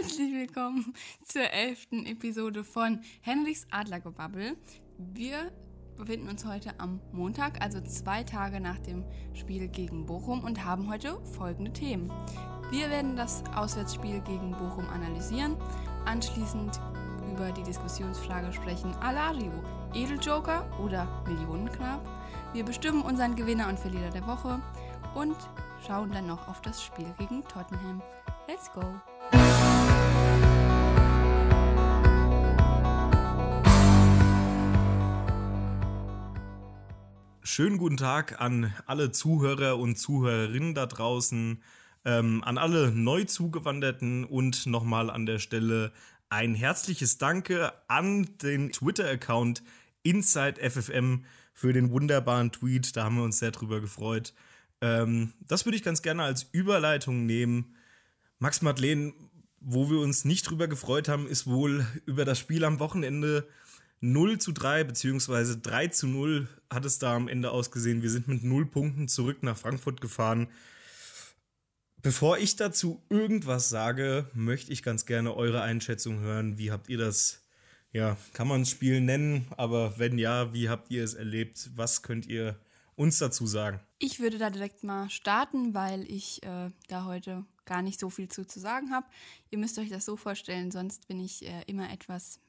Herzlich willkommen zur elften Episode von Henrichs Adlergebabbel. Wir befinden uns heute am Montag, also zwei Tage nach dem Spiel gegen Bochum und haben heute folgende Themen. Wir werden das Auswärtsspiel gegen Bochum analysieren, anschließend über die Diskussionsfrage sprechen Alario, Edeljoker oder Millionenknapp. Wir bestimmen unseren Gewinner und Verlierer der Woche und schauen dann noch auf das Spiel gegen Tottenham. Let's go! Schönen guten Tag an alle Zuhörer und Zuhörerinnen da draußen, ähm, an alle neu zugewanderten und nochmal an der Stelle ein herzliches Danke an den Twitter-Account InsideFFM für den wunderbaren Tweet. Da haben wir uns sehr drüber gefreut. Ähm, das würde ich ganz gerne als Überleitung nehmen. Max Madeleine, wo wir uns nicht drüber gefreut haben, ist wohl über das Spiel am Wochenende 0 zu 3 beziehungsweise 3 zu 0 hat es da am Ende ausgesehen. Wir sind mit 0 Punkten zurück nach Frankfurt gefahren. Bevor ich dazu irgendwas sage, möchte ich ganz gerne eure Einschätzung hören. Wie habt ihr das, ja, kann man das Spiel nennen, aber wenn ja, wie habt ihr es erlebt? Was könnt ihr uns dazu sagen? Ich würde da direkt mal starten, weil ich äh, da heute gar nicht so viel zu, zu sagen habe. Ihr müsst euch das so vorstellen, sonst bin ich äh, immer etwas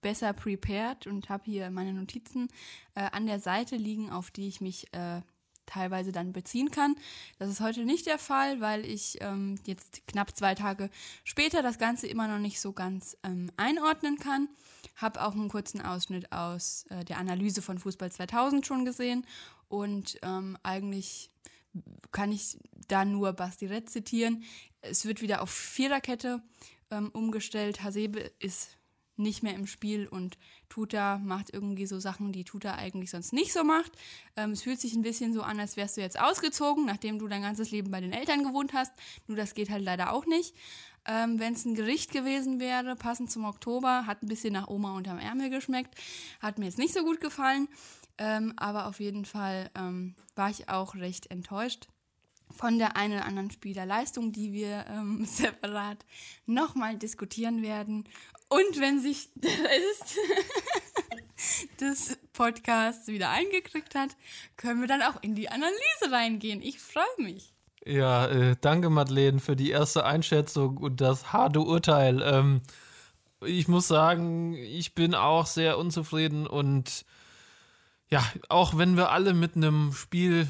besser prepared und habe hier meine Notizen äh, an der Seite liegen, auf die ich mich äh, teilweise dann beziehen kann. Das ist heute nicht der Fall, weil ich ähm, jetzt knapp zwei Tage später das Ganze immer noch nicht so ganz ähm, einordnen kann. Habe auch einen kurzen Ausschnitt aus äh, der Analyse von Fußball 2000 schon gesehen und ähm, eigentlich kann ich da nur Basti Red zitieren. Es wird wieder auf Viererkette ähm, umgestellt. Hasebe ist nicht mehr im Spiel und Tuta macht irgendwie so Sachen, die Tuta eigentlich sonst nicht so macht. Ähm, es fühlt sich ein bisschen so an, als wärst du jetzt ausgezogen, nachdem du dein ganzes Leben bei den Eltern gewohnt hast. Nur das geht halt leider auch nicht. Ähm, Wenn es ein Gericht gewesen wäre, passend zum Oktober, hat ein bisschen nach Oma unterm Ärmel geschmeckt. Hat mir jetzt nicht so gut gefallen. Ähm, aber auf jeden Fall ähm, war ich auch recht enttäuscht von der einen oder anderen Spielerleistung, die wir ähm, separat nochmal diskutieren werden. Und wenn sich der Rest des Podcasts wieder eingekriegt hat, können wir dann auch in die Analyse reingehen. Ich freue mich. Ja, äh, danke Madeleine für die erste Einschätzung und das harte Urteil. Ähm, ich muss sagen, ich bin auch sehr unzufrieden und ja, auch wenn wir alle mit einem Spiel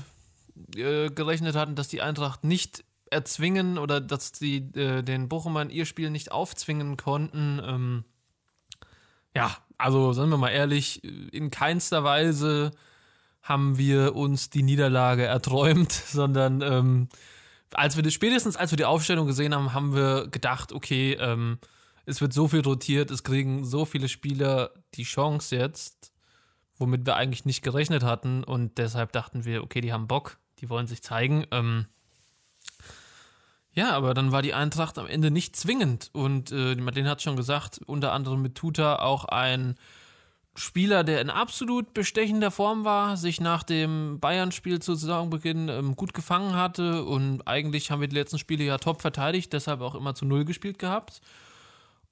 äh, gerechnet hatten, dass die Eintracht nicht erzwingen oder dass sie äh, den Bochumern ihr Spiel nicht aufzwingen konnten. Ähm, ja, also sagen wir mal ehrlich, in keinster Weise haben wir uns die Niederlage erträumt, sondern ähm, als wir das, spätestens als wir die Aufstellung gesehen haben, haben wir gedacht, okay, ähm, es wird so viel rotiert, es kriegen so viele Spieler die Chance jetzt, womit wir eigentlich nicht gerechnet hatten und deshalb dachten wir, okay, die haben Bock, die wollen sich zeigen. Ähm, ja, aber dann war die Eintracht am Ende nicht zwingend. Und äh, Madeleine hat schon gesagt, unter anderem mit Tuta auch ein Spieler, der in absolut bestechender Form war, sich nach dem Bayern-Spiel zu Saisonbeginn ähm, gut gefangen hatte. Und eigentlich haben wir die letzten Spiele ja top verteidigt, deshalb auch immer zu Null gespielt gehabt.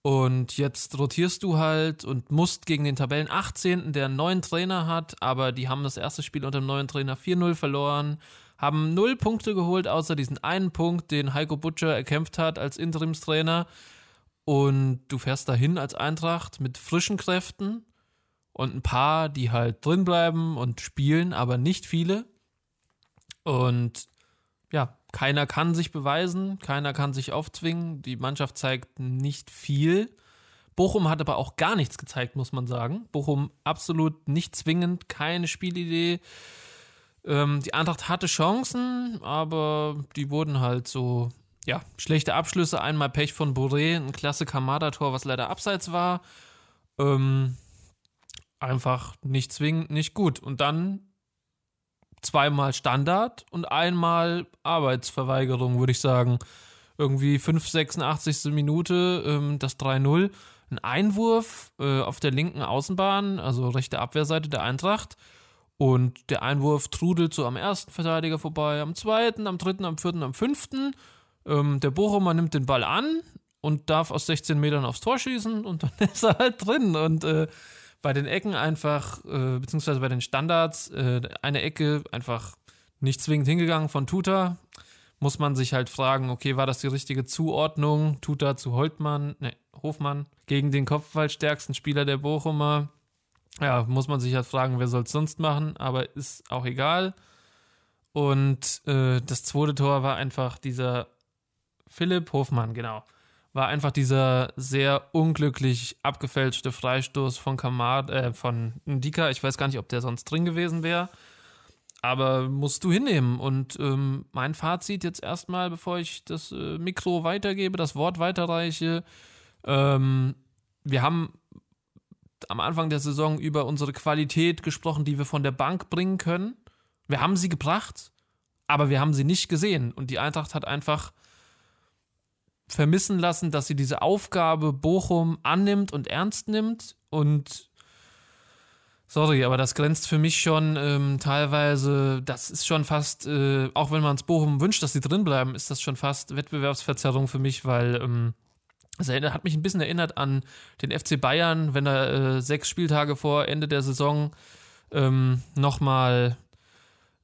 Und jetzt rotierst du halt und musst gegen den Tabellen 18., der einen neuen Trainer hat, aber die haben das erste Spiel unter dem neuen Trainer 4-0 verloren haben null Punkte geholt, außer diesen einen Punkt, den Heiko Butcher erkämpft hat als Interimstrainer. Und du fährst dahin als Eintracht mit frischen Kräften und ein paar, die halt drin bleiben und spielen, aber nicht viele. Und ja, keiner kann sich beweisen, keiner kann sich aufzwingen. Die Mannschaft zeigt nicht viel. Bochum hat aber auch gar nichts gezeigt, muss man sagen. Bochum absolut nicht zwingend, keine Spielidee. Ähm, die Eintracht hatte Chancen, aber die wurden halt so, ja, schlechte Abschlüsse. Einmal Pech von Boré, ein klasse Kamada-Tor, was leider abseits war. Ähm, einfach nicht zwingend, nicht gut. Und dann zweimal Standard und einmal Arbeitsverweigerung, würde ich sagen. Irgendwie 5, 86. Minute, ähm, das 3-0. Ein Einwurf äh, auf der linken Außenbahn, also rechte Abwehrseite der Eintracht. Und der Einwurf trudelt so am ersten Verteidiger vorbei, am zweiten, am dritten, am vierten, am fünften. Ähm, der Bochumer nimmt den Ball an und darf aus 16 Metern aufs Tor schießen und dann ist er halt drin. Und äh, bei den Ecken einfach, äh, beziehungsweise bei den Standards, äh, eine Ecke einfach nicht zwingend hingegangen von Tuta. Muss man sich halt fragen, okay, war das die richtige Zuordnung? Tuta zu Holtmann, ne, Hofmann gegen den kopfballstärksten Spieler der Bochumer. Ja, muss man sich halt fragen, wer soll es sonst machen, aber ist auch egal. Und äh, das zweite Tor war einfach dieser Philipp Hofmann, genau war einfach dieser sehr unglücklich abgefälschte Freistoß von Kamad, äh, von Ndika. Ich weiß gar nicht, ob der sonst drin gewesen wäre. Aber musst du hinnehmen. Und ähm, mein Fazit jetzt erstmal, bevor ich das äh, Mikro weitergebe, das Wort weiterreiche. Ähm, wir haben am Anfang der Saison über unsere Qualität gesprochen, die wir von der Bank bringen können. Wir haben sie gebracht, aber wir haben sie nicht gesehen. Und die Eintracht hat einfach vermissen lassen, dass sie diese Aufgabe Bochum annimmt und ernst nimmt. Und sorry, aber das grenzt für mich schon ähm, teilweise, das ist schon fast, äh, auch wenn man es Bochum wünscht, dass sie drin bleiben, ist das schon fast Wettbewerbsverzerrung für mich, weil ähm, es hat mich ein bisschen erinnert an den FC Bayern, wenn er äh, sechs Spieltage vor Ende der Saison ähm, nochmal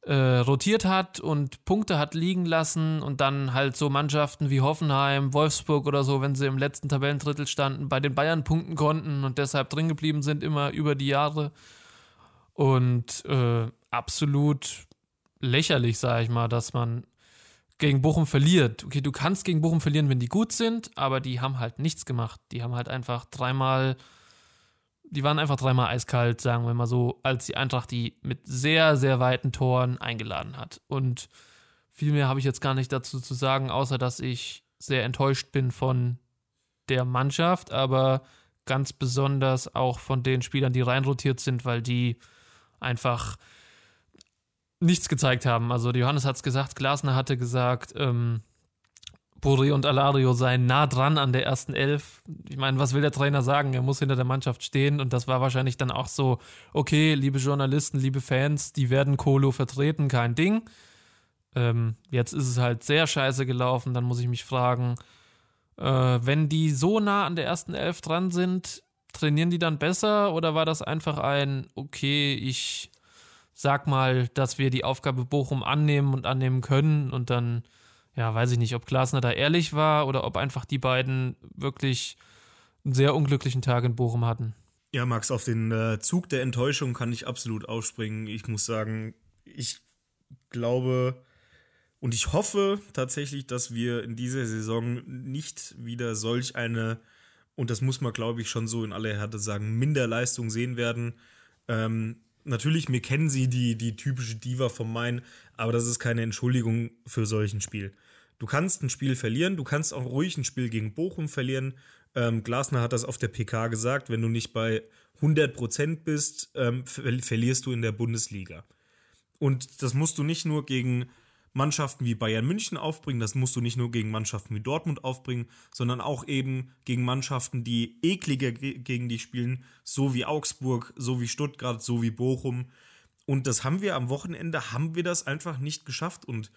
äh, rotiert hat und Punkte hat liegen lassen und dann halt so Mannschaften wie Hoffenheim, Wolfsburg oder so, wenn sie im letzten Tabellendrittel standen, bei den Bayern punkten konnten und deshalb drin geblieben sind, immer über die Jahre. Und äh, absolut lächerlich, sage ich mal, dass man gegen Bochum verliert. Okay, du kannst gegen Bochum verlieren, wenn die gut sind, aber die haben halt nichts gemacht. Die haben halt einfach dreimal die waren einfach dreimal eiskalt, sagen wir mal so, als die Eintracht die mit sehr, sehr weiten Toren eingeladen hat. Und viel mehr habe ich jetzt gar nicht dazu zu sagen, außer dass ich sehr enttäuscht bin von der Mannschaft, aber ganz besonders auch von den Spielern, die reinrotiert sind, weil die einfach nichts gezeigt haben. Also Johannes hat es gesagt, Glasner hatte gesagt, ähm, Boré und Alario seien nah dran an der ersten Elf. Ich meine, was will der Trainer sagen? Er muss hinter der Mannschaft stehen und das war wahrscheinlich dann auch so, okay, liebe Journalisten, liebe Fans, die werden Kolo vertreten, kein Ding. Ähm, jetzt ist es halt sehr scheiße gelaufen, dann muss ich mich fragen, äh, wenn die so nah an der ersten Elf dran sind, trainieren die dann besser oder war das einfach ein, okay, ich sag mal, dass wir die Aufgabe Bochum annehmen und annehmen können und dann ja, weiß ich nicht, ob Glasner da ehrlich war oder ob einfach die beiden wirklich einen sehr unglücklichen Tag in Bochum hatten. Ja, Max, auf den äh, Zug der Enttäuschung kann ich absolut aufspringen. Ich muss sagen, ich glaube und ich hoffe tatsächlich, dass wir in dieser Saison nicht wieder solch eine, und das muss man, glaube ich, schon so in aller Härte sagen, Minderleistung sehen werden. Ähm, natürlich, mir kennen sie die, die typische Diva vom Main, aber das ist keine Entschuldigung für solch ein Spiel. Du kannst ein Spiel verlieren, du kannst auch ruhig ein Spiel gegen Bochum verlieren. Ähm, Glasner hat das auf der PK gesagt, wenn du nicht bei 100% bist, ähm, ver verlierst du in der Bundesliga. Und das musst du nicht nur gegen Mannschaften wie Bayern München aufbringen, das musst du nicht nur gegen Mannschaften wie Dortmund aufbringen, sondern auch eben gegen Mannschaften, die ekliger gegen dich spielen, so wie Augsburg, so wie Stuttgart, so wie Bochum. Und das haben wir am Wochenende, haben wir das einfach nicht geschafft. Und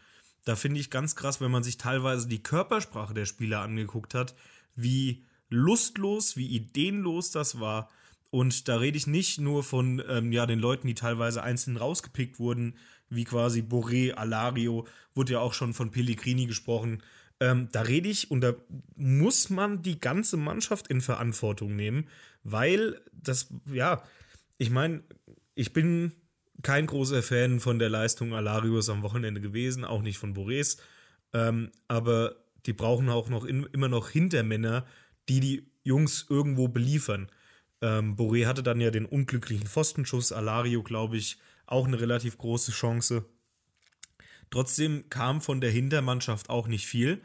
da finde ich ganz krass, wenn man sich teilweise die Körpersprache der Spieler angeguckt hat, wie lustlos, wie ideenlos das war. Und da rede ich nicht nur von ähm, ja, den Leuten, die teilweise einzeln rausgepickt wurden, wie quasi Boré, Alario, wurde ja auch schon von Pellegrini gesprochen. Ähm, da rede ich und da muss man die ganze Mannschaft in Verantwortung nehmen, weil das, ja, ich meine, ich bin kein großer Fan von der Leistung Alarios am Wochenende gewesen, auch nicht von Borés. Ähm, aber die brauchen auch noch in, immer noch Hintermänner, die die Jungs irgendwo beliefern. Ähm, Boré hatte dann ja den unglücklichen Pfostenschuss, Alario, glaube ich, auch eine relativ große Chance. Trotzdem kam von der Hintermannschaft auch nicht viel.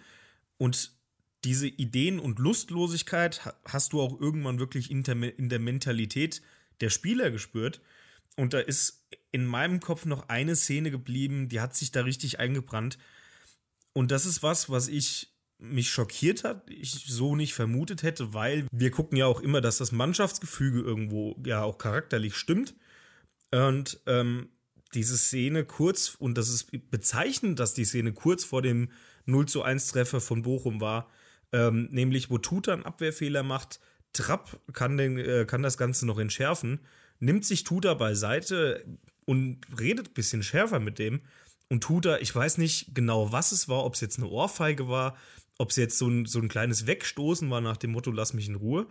Und diese Ideen und Lustlosigkeit hast du auch irgendwann wirklich in der Mentalität der Spieler gespürt. Und da ist in meinem Kopf noch eine Szene geblieben, die hat sich da richtig eingebrannt. Und das ist was, was ich mich schockiert hat, ich so nicht vermutet hätte, weil wir gucken ja auch immer, dass das Mannschaftsgefüge irgendwo ja auch charakterlich stimmt. Und ähm, diese Szene kurz, und das ist bezeichnend, dass die Szene kurz vor dem 0 zu 1 Treffer von Bochum war, ähm, nämlich wo Tuta einen Abwehrfehler macht, Trapp kann, den, äh, kann das Ganze noch entschärfen, nimmt sich Tuta beiseite und redet ein bisschen schärfer mit dem. Und Tuta, ich weiß nicht genau, was es war, ob es jetzt eine Ohrfeige war, ob es jetzt so ein, so ein kleines Wegstoßen war nach dem Motto, lass mich in Ruhe.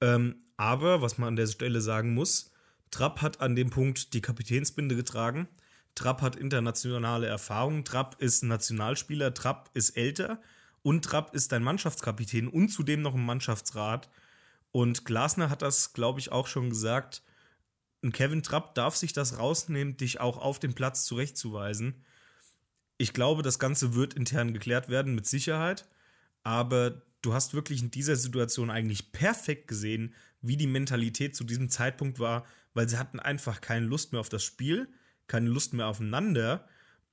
Ähm, aber, was man an der Stelle sagen muss, Trapp hat an dem Punkt die Kapitänsbinde getragen. Trapp hat internationale Erfahrung. Trapp ist Nationalspieler. Trapp ist älter. Und Trapp ist dein Mannschaftskapitän und zudem noch im Mannschaftsrat. Und Glasner hat das, glaube ich, auch schon gesagt. Und Kevin Trapp darf sich das rausnehmen, dich auch auf dem Platz zurechtzuweisen. Ich glaube, das Ganze wird intern geklärt werden, mit Sicherheit. Aber du hast wirklich in dieser Situation eigentlich perfekt gesehen, wie die Mentalität zu diesem Zeitpunkt war, weil sie hatten einfach keine Lust mehr auf das Spiel, keine Lust mehr aufeinander.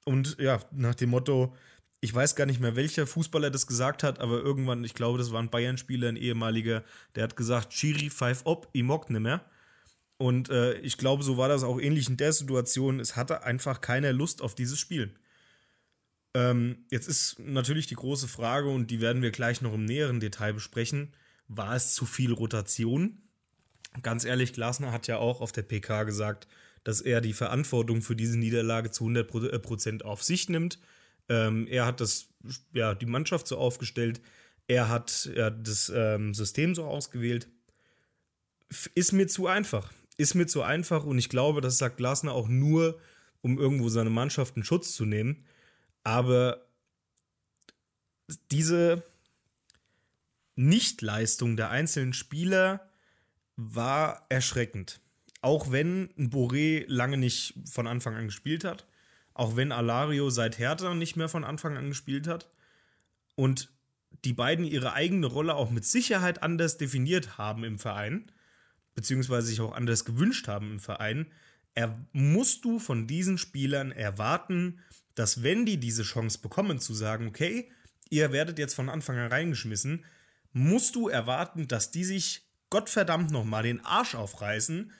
Und ja, nach dem Motto, ich weiß gar nicht mehr, welcher Fußballer das gesagt hat, aber irgendwann, ich glaube, das war ein Bayern-Spieler, ein ehemaliger, der hat gesagt, Chiri, five op, ich nicht mehr. Und äh, ich glaube, so war das auch ähnlich in der Situation. Es hatte einfach keiner Lust auf dieses Spiel. Ähm, jetzt ist natürlich die große Frage, und die werden wir gleich noch im näheren Detail besprechen. War es zu viel Rotation? Ganz ehrlich, Glasner hat ja auch auf der PK gesagt, dass er die Verantwortung für diese Niederlage zu 100% äh, auf sich nimmt. Ähm, er hat das, ja, die Mannschaft so aufgestellt. Er hat ja, das ähm, System so ausgewählt. Ist mir zu einfach. Ist mir zu einfach und ich glaube, das sagt Glasner auch nur, um irgendwo seine Mannschaft in Schutz zu nehmen. Aber diese Nichtleistung der einzelnen Spieler war erschreckend. Auch wenn Boré lange nicht von Anfang an gespielt hat, auch wenn Alario seit Hertha nicht mehr von Anfang an gespielt hat und die beiden ihre eigene Rolle auch mit Sicherheit anders definiert haben im Verein, beziehungsweise sich auch anders gewünscht haben im Verein, er, musst du von diesen Spielern erwarten, dass wenn die diese Chance bekommen zu sagen, okay, ihr werdet jetzt von Anfang an reingeschmissen, musst du erwarten, dass die sich Gottverdammt nochmal den Arsch aufreißen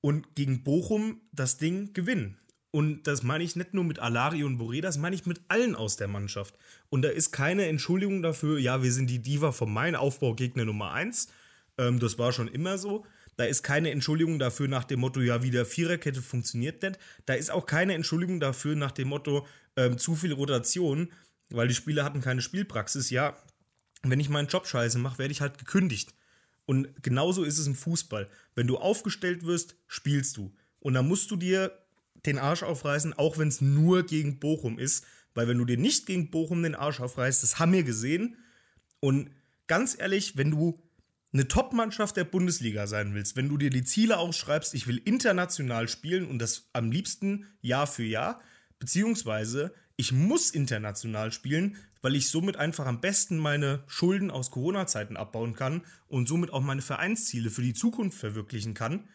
und gegen Bochum das Ding gewinnen. Und das meine ich nicht nur mit Alari und Boré, das meine ich mit allen aus der Mannschaft. Und da ist keine Entschuldigung dafür, ja, wir sind die Diva von meinem Aufbaugegner Nummer 1. Ähm, das war schon immer so. Da ist keine Entschuldigung dafür nach dem Motto, ja, wieder Viererkette funktioniert nicht. Da ist auch keine Entschuldigung dafür nach dem Motto, ähm, zu viel Rotation, weil die Spieler hatten keine Spielpraxis. Ja, wenn ich meinen Job scheiße mache, werde ich halt gekündigt. Und genauso ist es im Fußball. Wenn du aufgestellt wirst, spielst du. Und dann musst du dir den Arsch aufreißen, auch wenn es nur gegen Bochum ist. Weil wenn du dir nicht gegen Bochum den Arsch aufreißt, das haben wir gesehen. Und ganz ehrlich, wenn du eine Top-Mannschaft der Bundesliga sein willst, wenn du dir die Ziele ausschreibst, ich will international spielen und das am liebsten Jahr für Jahr, beziehungsweise ich muss international spielen, weil ich somit einfach am besten meine Schulden aus Corona-Zeiten abbauen kann und somit auch meine Vereinsziele für die Zukunft verwirklichen kann,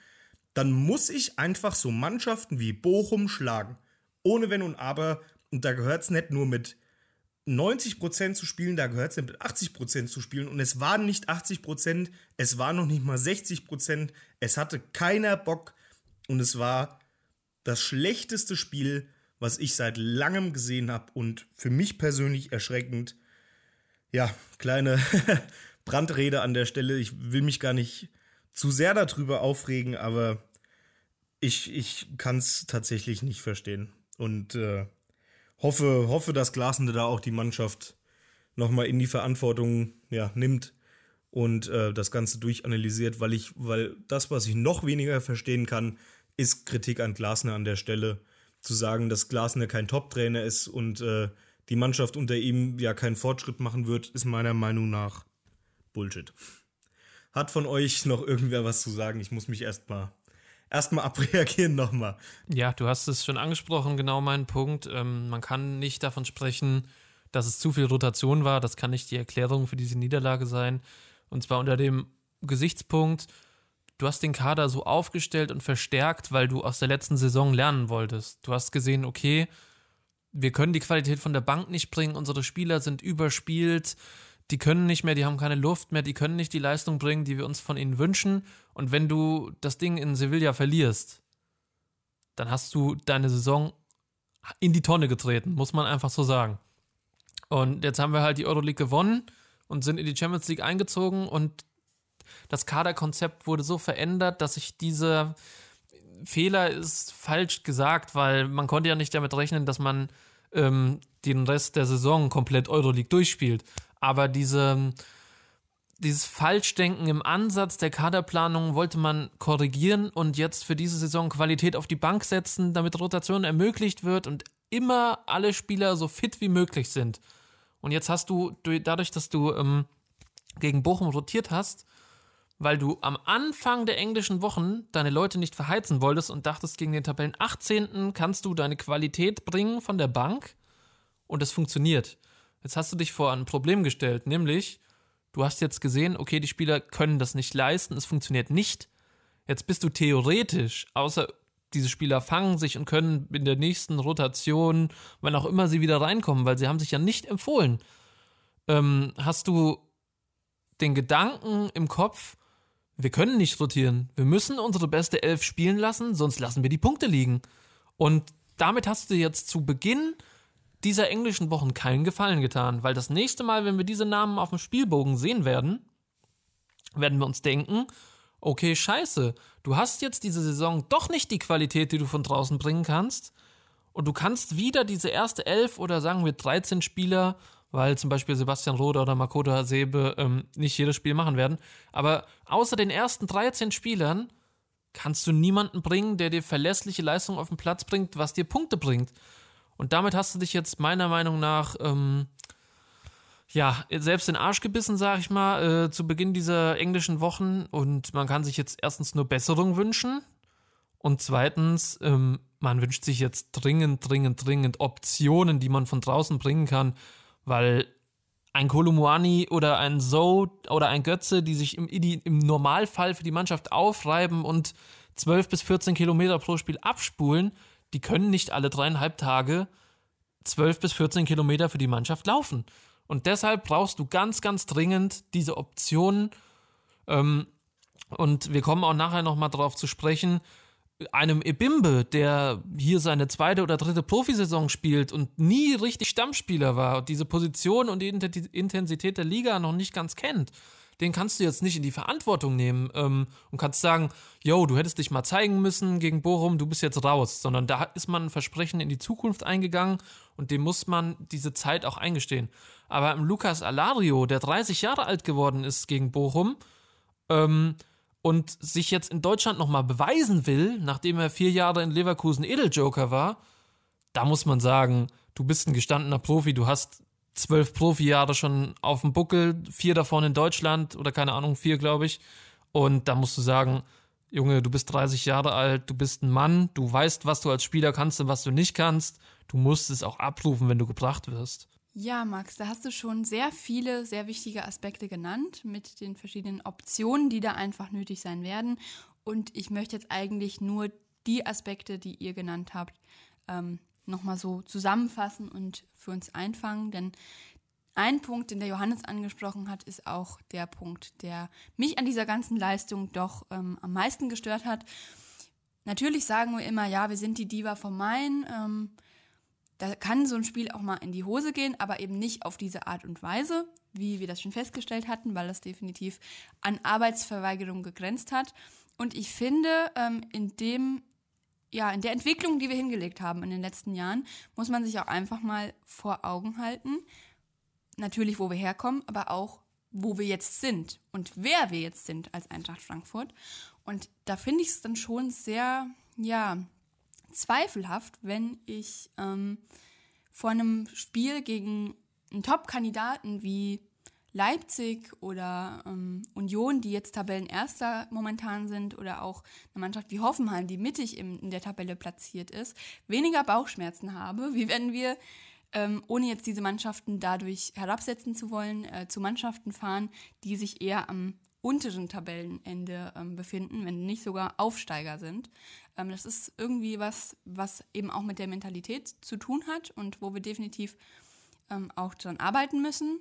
dann muss ich einfach so Mannschaften wie Bochum schlagen. Ohne Wenn und Aber. Und da gehört es nicht nur mit 90% zu spielen, da gehört es mit 80% zu spielen. Und es waren nicht 80%, es waren noch nicht mal 60%. Es hatte keiner Bock. Und es war das schlechteste Spiel, was ich seit langem gesehen habe und für mich persönlich erschreckend. Ja, kleine Brandrede an der Stelle. Ich will mich gar nicht zu sehr darüber aufregen, aber ich, ich kann es tatsächlich nicht verstehen. Und äh, hoffe, hoffe, dass Glasende da auch die Mannschaft nochmal in die Verantwortung ja, nimmt und äh, das Ganze durchanalysiert, weil ich, weil das, was ich noch weniger verstehen kann, ist Kritik an Glasner an der Stelle zu sagen, dass Glasner kein Top-Trainer ist und äh, die Mannschaft unter ihm ja keinen Fortschritt machen wird, ist meiner Meinung nach Bullshit. Hat von euch noch irgendwer was zu sagen? Ich muss mich erstmal erstmal abreagieren nochmal. Ja, du hast es schon angesprochen, genau mein Punkt. Ähm, man kann nicht davon sprechen, dass es zu viel Rotation war. Das kann nicht die Erklärung für diese Niederlage sein. Und zwar unter dem Gesichtspunkt, du hast den Kader so aufgestellt und verstärkt, weil du aus der letzten Saison lernen wolltest. Du hast gesehen, okay, wir können die Qualität von der Bank nicht bringen, unsere Spieler sind überspielt, die können nicht mehr, die haben keine Luft mehr, die können nicht die Leistung bringen, die wir uns von ihnen wünschen. Und wenn du das Ding in Sevilla verlierst, dann hast du deine Saison in die Tonne getreten, muss man einfach so sagen. Und jetzt haben wir halt die Euroleague gewonnen und sind in die Champions League eingezogen und das Kaderkonzept wurde so verändert, dass sich dieser Fehler ist falsch gesagt, weil man konnte ja nicht damit rechnen, dass man ähm, den Rest der Saison komplett Euroleague durchspielt. Aber diese, dieses Falschdenken im Ansatz der Kaderplanung wollte man korrigieren und jetzt für diese Saison Qualität auf die Bank setzen, damit Rotation ermöglicht wird und immer alle Spieler so fit wie möglich sind. Und jetzt hast du, dadurch, dass du ähm, gegen Bochum rotiert hast, weil du am Anfang der englischen Wochen deine Leute nicht verheizen wolltest und dachtest, gegen den Tabellen 18. kannst du deine Qualität bringen von der Bank und es funktioniert. Jetzt hast du dich vor ein Problem gestellt, nämlich du hast jetzt gesehen, okay, die Spieler können das nicht leisten, es funktioniert nicht. Jetzt bist du theoretisch, außer diese Spieler fangen sich und können in der nächsten Rotation, wann auch immer sie wieder reinkommen, weil sie haben sich ja nicht empfohlen, ähm, hast du den Gedanken im Kopf, wir können nicht rotieren. Wir müssen unsere beste Elf spielen lassen, sonst lassen wir die Punkte liegen. Und damit hast du jetzt zu Beginn dieser englischen Wochen keinen Gefallen getan, weil das nächste Mal, wenn wir diese Namen auf dem Spielbogen sehen werden, werden wir uns denken, okay, scheiße, du hast jetzt diese Saison doch nicht die Qualität, die du von draußen bringen kannst. Und du kannst wieder diese erste Elf oder sagen wir 13 Spieler weil zum Beispiel Sebastian Rode oder Makoto Hasebe ähm, nicht jedes Spiel machen werden. Aber außer den ersten 13 Spielern kannst du niemanden bringen, der dir verlässliche Leistung auf den Platz bringt, was dir Punkte bringt. Und damit hast du dich jetzt meiner Meinung nach, ähm, ja, selbst in den Arsch gebissen, sag ich mal, äh, zu Beginn dieser englischen Wochen. Und man kann sich jetzt erstens nur Besserung wünschen. Und zweitens, ähm, man wünscht sich jetzt dringend, dringend, dringend Optionen, die man von draußen bringen kann, weil ein Kolumuani oder ein So oder ein Götze, die sich im, im Normalfall für die Mannschaft aufreiben und 12 bis 14 Kilometer pro Spiel abspulen, die können nicht alle dreieinhalb Tage 12 bis 14 Kilometer für die Mannschaft laufen. Und deshalb brauchst du ganz, ganz dringend diese Optionen. Ähm, und wir kommen auch nachher nochmal darauf zu sprechen, einem Ebimbe, der hier seine zweite oder dritte Profisaison spielt und nie richtig Stammspieler war, diese Position und die Intensität der Liga noch nicht ganz kennt, den kannst du jetzt nicht in die Verantwortung nehmen ähm, und kannst sagen, yo, du hättest dich mal zeigen müssen gegen Bochum, du bist jetzt raus, sondern da ist man ein Versprechen in die Zukunft eingegangen und dem muss man diese Zeit auch eingestehen. Aber im Lukas Alario, der 30 Jahre alt geworden ist gegen Bochum, ähm, und sich jetzt in Deutschland nochmal beweisen will, nachdem er vier Jahre in Leverkusen Edeljoker war, da muss man sagen, du bist ein gestandener Profi, du hast zwölf Profijahre schon auf dem Buckel, vier davon in Deutschland oder keine Ahnung, vier glaube ich. Und da musst du sagen, Junge, du bist 30 Jahre alt, du bist ein Mann, du weißt, was du als Spieler kannst und was du nicht kannst. Du musst es auch abrufen, wenn du gebracht wirst. Ja, Max, da hast du schon sehr viele, sehr wichtige Aspekte genannt mit den verschiedenen Optionen, die da einfach nötig sein werden. Und ich möchte jetzt eigentlich nur die Aspekte, die ihr genannt habt, ähm, nochmal so zusammenfassen und für uns einfangen. Denn ein Punkt, den der Johannes angesprochen hat, ist auch der Punkt, der mich an dieser ganzen Leistung doch ähm, am meisten gestört hat. Natürlich sagen wir immer, ja, wir sind die Diva vom Main. Ähm, da kann so ein Spiel auch mal in die Hose gehen, aber eben nicht auf diese Art und Weise, wie wir das schon festgestellt hatten, weil das definitiv an Arbeitsverweigerung gegrenzt hat. Und ich finde, ähm, in dem, ja, in der Entwicklung, die wir hingelegt haben in den letzten Jahren, muss man sich auch einfach mal vor Augen halten. Natürlich, wo wir herkommen, aber auch, wo wir jetzt sind und wer wir jetzt sind als Eintracht Frankfurt. Und da finde ich es dann schon sehr, ja, zweifelhaft, wenn ich ähm, vor einem Spiel gegen einen Top-Kandidaten wie Leipzig oder ähm, Union, die jetzt Tabellenerster momentan sind, oder auch eine Mannschaft wie Hoffenheim, die mittig im, in der Tabelle platziert ist, weniger Bauchschmerzen habe, wie wenn wir, ähm, ohne jetzt diese Mannschaften dadurch herabsetzen zu wollen, äh, zu Mannschaften fahren, die sich eher am unteren Tabellenende ähm, befinden, wenn nicht sogar Aufsteiger sind. Ähm, das ist irgendwie was, was eben auch mit der Mentalität zu tun hat und wo wir definitiv ähm, auch dran arbeiten müssen.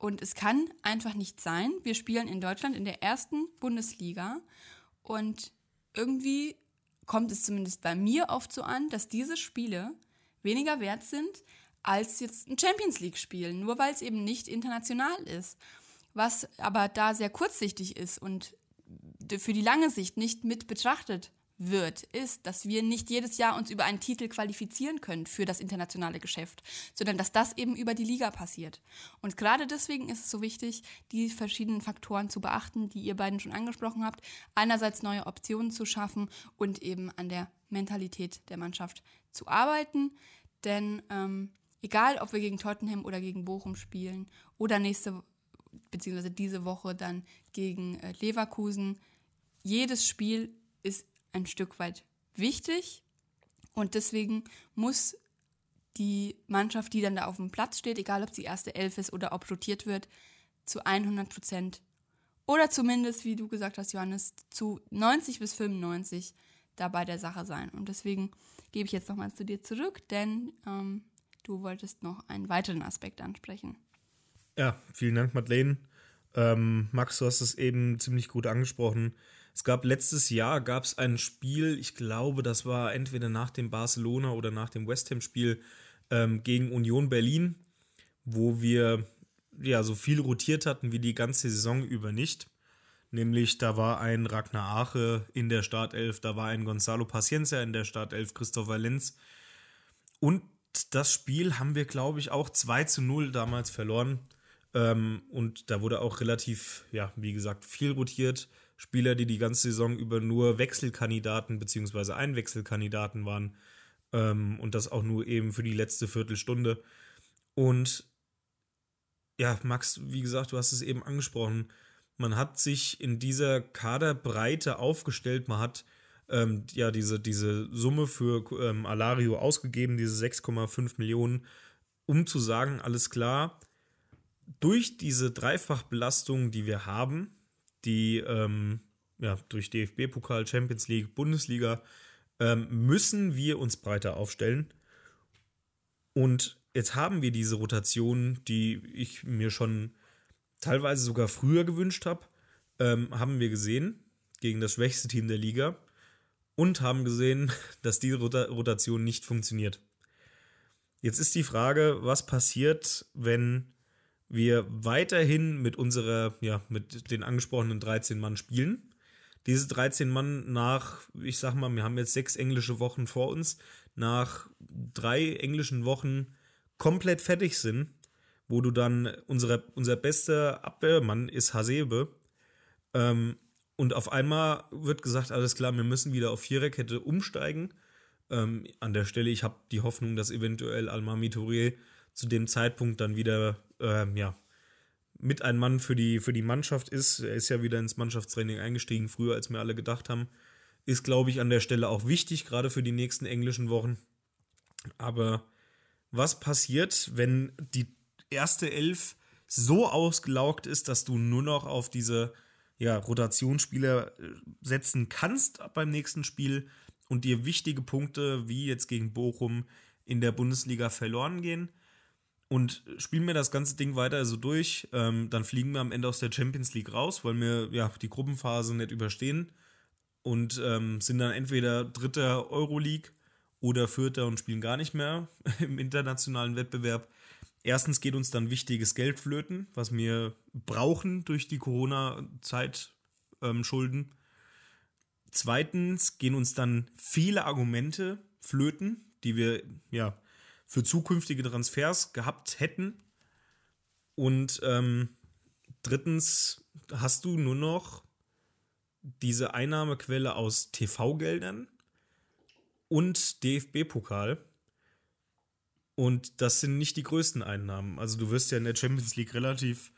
Und es kann einfach nicht sein, wir spielen in Deutschland in der ersten Bundesliga und irgendwie kommt es zumindest bei mir oft so an, dass diese Spiele weniger wert sind als jetzt ein Champions League-Spiel, nur weil es eben nicht international ist. was aber da sehr kurzsichtig ist und für die lange Sicht nicht mit betrachtet wird, ist, dass wir nicht jedes Jahr uns über einen Titel qualifizieren können für das internationale Geschäft, sondern dass das eben über die Liga passiert. Und gerade deswegen ist es so wichtig, die verschiedenen Faktoren zu beachten, die ihr beiden schon angesprochen habt. Einerseits neue Optionen zu schaffen und eben an der Mentalität der Mannschaft zu arbeiten. Denn ähm, egal, ob wir gegen Tottenham oder gegen Bochum spielen oder nächste beziehungsweise diese Woche dann gegen äh, Leverkusen, jedes Spiel ist ein Stück weit wichtig und deswegen muss die Mannschaft, die dann da auf dem Platz steht, egal ob sie erste Elf ist oder ob rotiert wird, zu 100 Prozent oder zumindest, wie du gesagt hast, Johannes, zu 90 bis 95 dabei der Sache sein. Und deswegen gebe ich jetzt nochmal zu dir zurück, denn ähm, du wolltest noch einen weiteren Aspekt ansprechen. Ja, vielen Dank, Madeleine. Ähm, Max, du hast es eben ziemlich gut angesprochen. Es gab letztes Jahr gab es ein Spiel, ich glaube, das war entweder nach dem Barcelona oder nach dem West Ham Spiel ähm, gegen Union Berlin, wo wir ja so viel rotiert hatten wie die ganze Saison über nicht. Nämlich da war ein Ragnar Ache in der Startelf, da war ein Gonzalo Paciencia in der Startelf, Christopher Lenz. Und das Spiel haben wir, glaube ich, auch 2 zu 0 damals verloren. Ähm, und da wurde auch relativ, ja, wie gesagt, viel rotiert. Spieler, die die ganze Saison über nur Wechselkandidaten bzw. Einwechselkandidaten waren. Ähm, und das auch nur eben für die letzte Viertelstunde. Und ja, Max, wie gesagt, du hast es eben angesprochen. Man hat sich in dieser Kaderbreite aufgestellt. Man hat ähm, ja diese, diese Summe für ähm, Alario ausgegeben, diese 6,5 Millionen, um zu sagen, alles klar, durch diese Dreifachbelastung, die wir haben, die ähm, ja, durch DFB-Pokal, Champions League, Bundesliga, ähm, müssen wir uns breiter aufstellen. Und jetzt haben wir diese Rotation, die ich mir schon teilweise sogar früher gewünscht habe, ähm, haben wir gesehen gegen das schwächste Team der Liga und haben gesehen, dass diese Rotation nicht funktioniert. Jetzt ist die Frage, was passiert, wenn wir weiterhin mit unserer, ja, mit den angesprochenen 13 Mann spielen. Diese 13 Mann nach, ich sag mal, wir haben jetzt sechs englische Wochen vor uns, nach drei englischen Wochen komplett fertig sind, wo du dann, unsere, unser bester Abwehrmann ist Hasebe, ähm, und auf einmal wird gesagt, alles klar, wir müssen wieder auf Viererkette umsteigen. Ähm, an der Stelle, ich habe die Hoffnung, dass eventuell Almami Touré zu dem Zeitpunkt dann wieder ähm, ja, mit ein Mann für die, für die Mannschaft ist. Er ist ja wieder ins Mannschaftstraining eingestiegen, früher als wir alle gedacht haben. Ist, glaube ich, an der Stelle auch wichtig, gerade für die nächsten englischen Wochen. Aber was passiert, wenn die erste Elf so ausgelaugt ist, dass du nur noch auf diese ja, Rotationsspieler äh, setzen kannst beim nächsten Spiel und dir wichtige Punkte wie jetzt gegen Bochum in der Bundesliga verloren gehen? Und spielen wir das ganze Ding weiter so durch, ähm, dann fliegen wir am Ende aus der Champions League raus, weil wir ja die Gruppenphase nicht überstehen und ähm, sind dann entweder Dritter Euroleague oder Vierter und spielen gar nicht mehr im internationalen Wettbewerb. Erstens geht uns dann wichtiges Geld flöten, was wir brauchen durch die Corona-Zeit ähm. Zweitens gehen uns dann viele Argumente flöten, die wir ja für zukünftige Transfers gehabt hätten. Und ähm, drittens hast du nur noch diese Einnahmequelle aus TV-Geldern und DFB-Pokal. Und das sind nicht die größten Einnahmen. Also du wirst ja in der Champions League relativ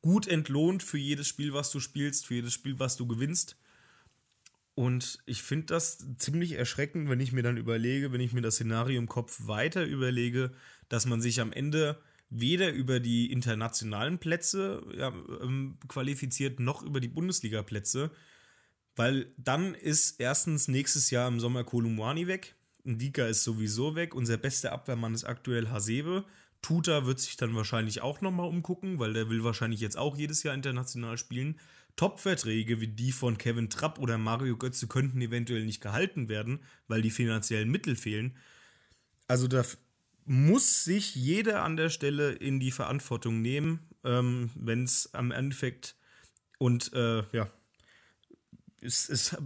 gut entlohnt für jedes Spiel, was du spielst, für jedes Spiel, was du gewinnst. Und ich finde das ziemlich erschreckend, wenn ich mir dann überlege, wenn ich mir das Szenario im Kopf weiter überlege, dass man sich am Ende weder über die internationalen Plätze ja, ähm, qualifiziert noch über die Bundesliga-Plätze, weil dann ist erstens nächstes Jahr im Sommer Kolumwani weg, Ndika ist sowieso weg, unser bester Abwehrmann ist aktuell Hasebe, Tuta wird sich dann wahrscheinlich auch nochmal umgucken, weil der will wahrscheinlich jetzt auch jedes Jahr international spielen. Top-Verträge wie die von Kevin Trapp oder Mario Götze könnten eventuell nicht gehalten werden, weil die finanziellen Mittel fehlen. Also da muss sich jeder an der Stelle in die Verantwortung nehmen, ähm, wenn es am Endeffekt und äh, ja, es, es,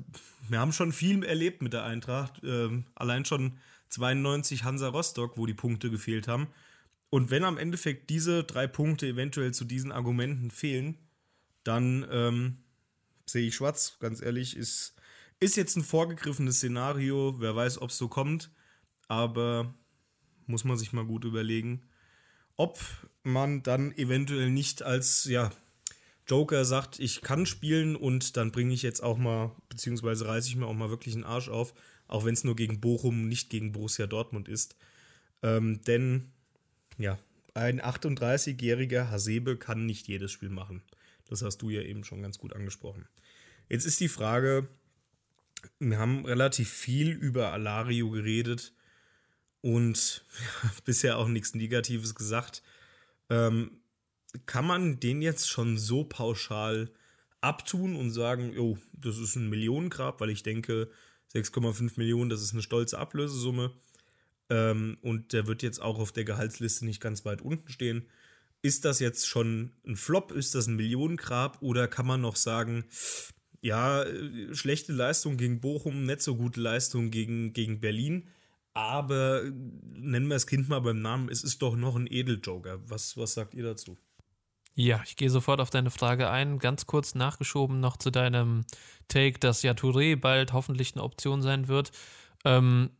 wir haben schon viel erlebt mit der Eintracht. Ähm, allein schon 92 Hansa Rostock, wo die Punkte gefehlt haben. Und wenn am Endeffekt diese drei Punkte eventuell zu diesen Argumenten fehlen, dann ähm, sehe ich schwarz, ganz ehrlich. Ist, ist jetzt ein vorgegriffenes Szenario. Wer weiß, ob es so kommt. Aber muss man sich mal gut überlegen, ob man dann eventuell nicht als ja, Joker sagt, ich kann spielen und dann bringe ich jetzt auch mal, beziehungsweise reiße ich mir auch mal wirklich einen Arsch auf, auch wenn es nur gegen Bochum, nicht gegen Borussia Dortmund ist. Ähm, denn, ja, ein 38-jähriger Hasebe kann nicht jedes Spiel machen. Das hast du ja eben schon ganz gut angesprochen. Jetzt ist die Frage, wir haben relativ viel über Alario geredet und bisher auch nichts Negatives gesagt. Ähm, kann man den jetzt schon so pauschal abtun und sagen, jo, das ist ein Millionengrab, weil ich denke, 6,5 Millionen, das ist eine stolze Ablösesumme. Ähm, und der wird jetzt auch auf der Gehaltsliste nicht ganz weit unten stehen. Ist das jetzt schon ein Flop? Ist das ein Millionengrab? Oder kann man noch sagen, ja, äh, schlechte Leistung gegen Bochum, nicht so gute Leistung gegen, gegen Berlin. Aber nennen wir das Kind mal beim Namen, es ist doch noch ein Edeljoker. Was, was sagt ihr dazu? Ja, ich gehe sofort auf deine Frage ein. Ganz kurz nachgeschoben noch zu deinem Take, dass ja Touré bald hoffentlich eine Option sein wird. Ähm,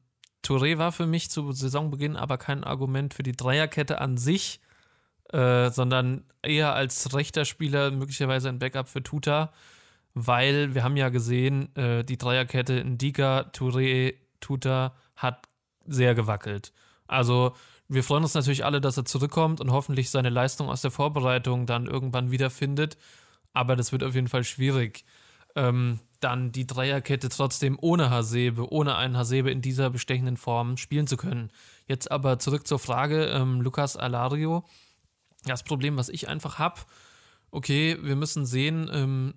Touré war für mich zu Saisonbeginn aber kein Argument für die Dreierkette an sich, äh, sondern eher als rechter Spieler möglicherweise ein Backup für Tuta, weil wir haben ja gesehen, äh, die Dreierkette Ndika, Touré, Tuta hat sehr gewackelt. Also wir freuen uns natürlich alle, dass er zurückkommt und hoffentlich seine Leistung aus der Vorbereitung dann irgendwann wiederfindet. Aber das wird auf jeden Fall schwierig. Ähm, dann die Dreierkette trotzdem ohne Hasebe, ohne einen Hasebe in dieser bestechenden Form spielen zu können. Jetzt aber zurück zur Frage, ähm, Lukas Alario. Das Problem, was ich einfach habe, okay, wir müssen sehen, ähm,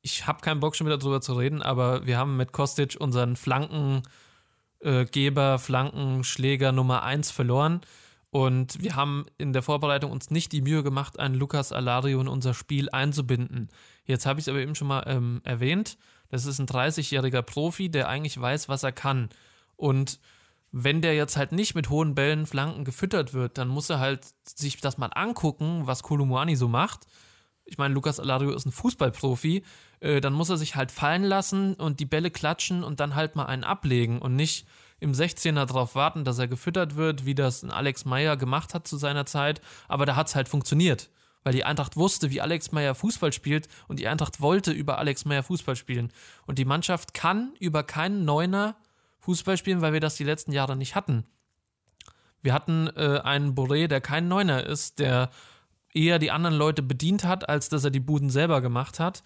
ich habe keinen Bock schon wieder drüber zu reden, aber wir haben mit Kostic unseren Flanken äh, Flankenschläger Nummer 1 verloren. Und wir haben in der Vorbereitung uns nicht die Mühe gemacht, einen Lukas Alario in unser Spiel einzubinden. Jetzt habe ich es aber eben schon mal ähm, erwähnt. Das ist ein 30-jähriger Profi, der eigentlich weiß, was er kann. Und wenn der jetzt halt nicht mit hohen Bällen, Flanken gefüttert wird, dann muss er halt sich das mal angucken, was Kolumuani so macht. Ich meine, Lukas Alario ist ein Fußballprofi äh, dann muss er sich halt fallen lassen und die Bälle klatschen und dann halt mal einen ablegen und nicht im 16er darauf warten, dass er gefüttert wird, wie das ein Alex Meyer gemacht hat zu seiner Zeit. Aber da hat es halt funktioniert, weil die Eintracht wusste, wie Alex Meyer Fußball spielt und die Eintracht wollte über Alex Meyer Fußball spielen. Und die Mannschaft kann über keinen Neuner Fußball spielen, weil wir das die letzten Jahre nicht hatten. Wir hatten äh, einen Boré, der kein Neuner ist, der eher die anderen Leute bedient hat, als dass er die Buden selber gemacht hat.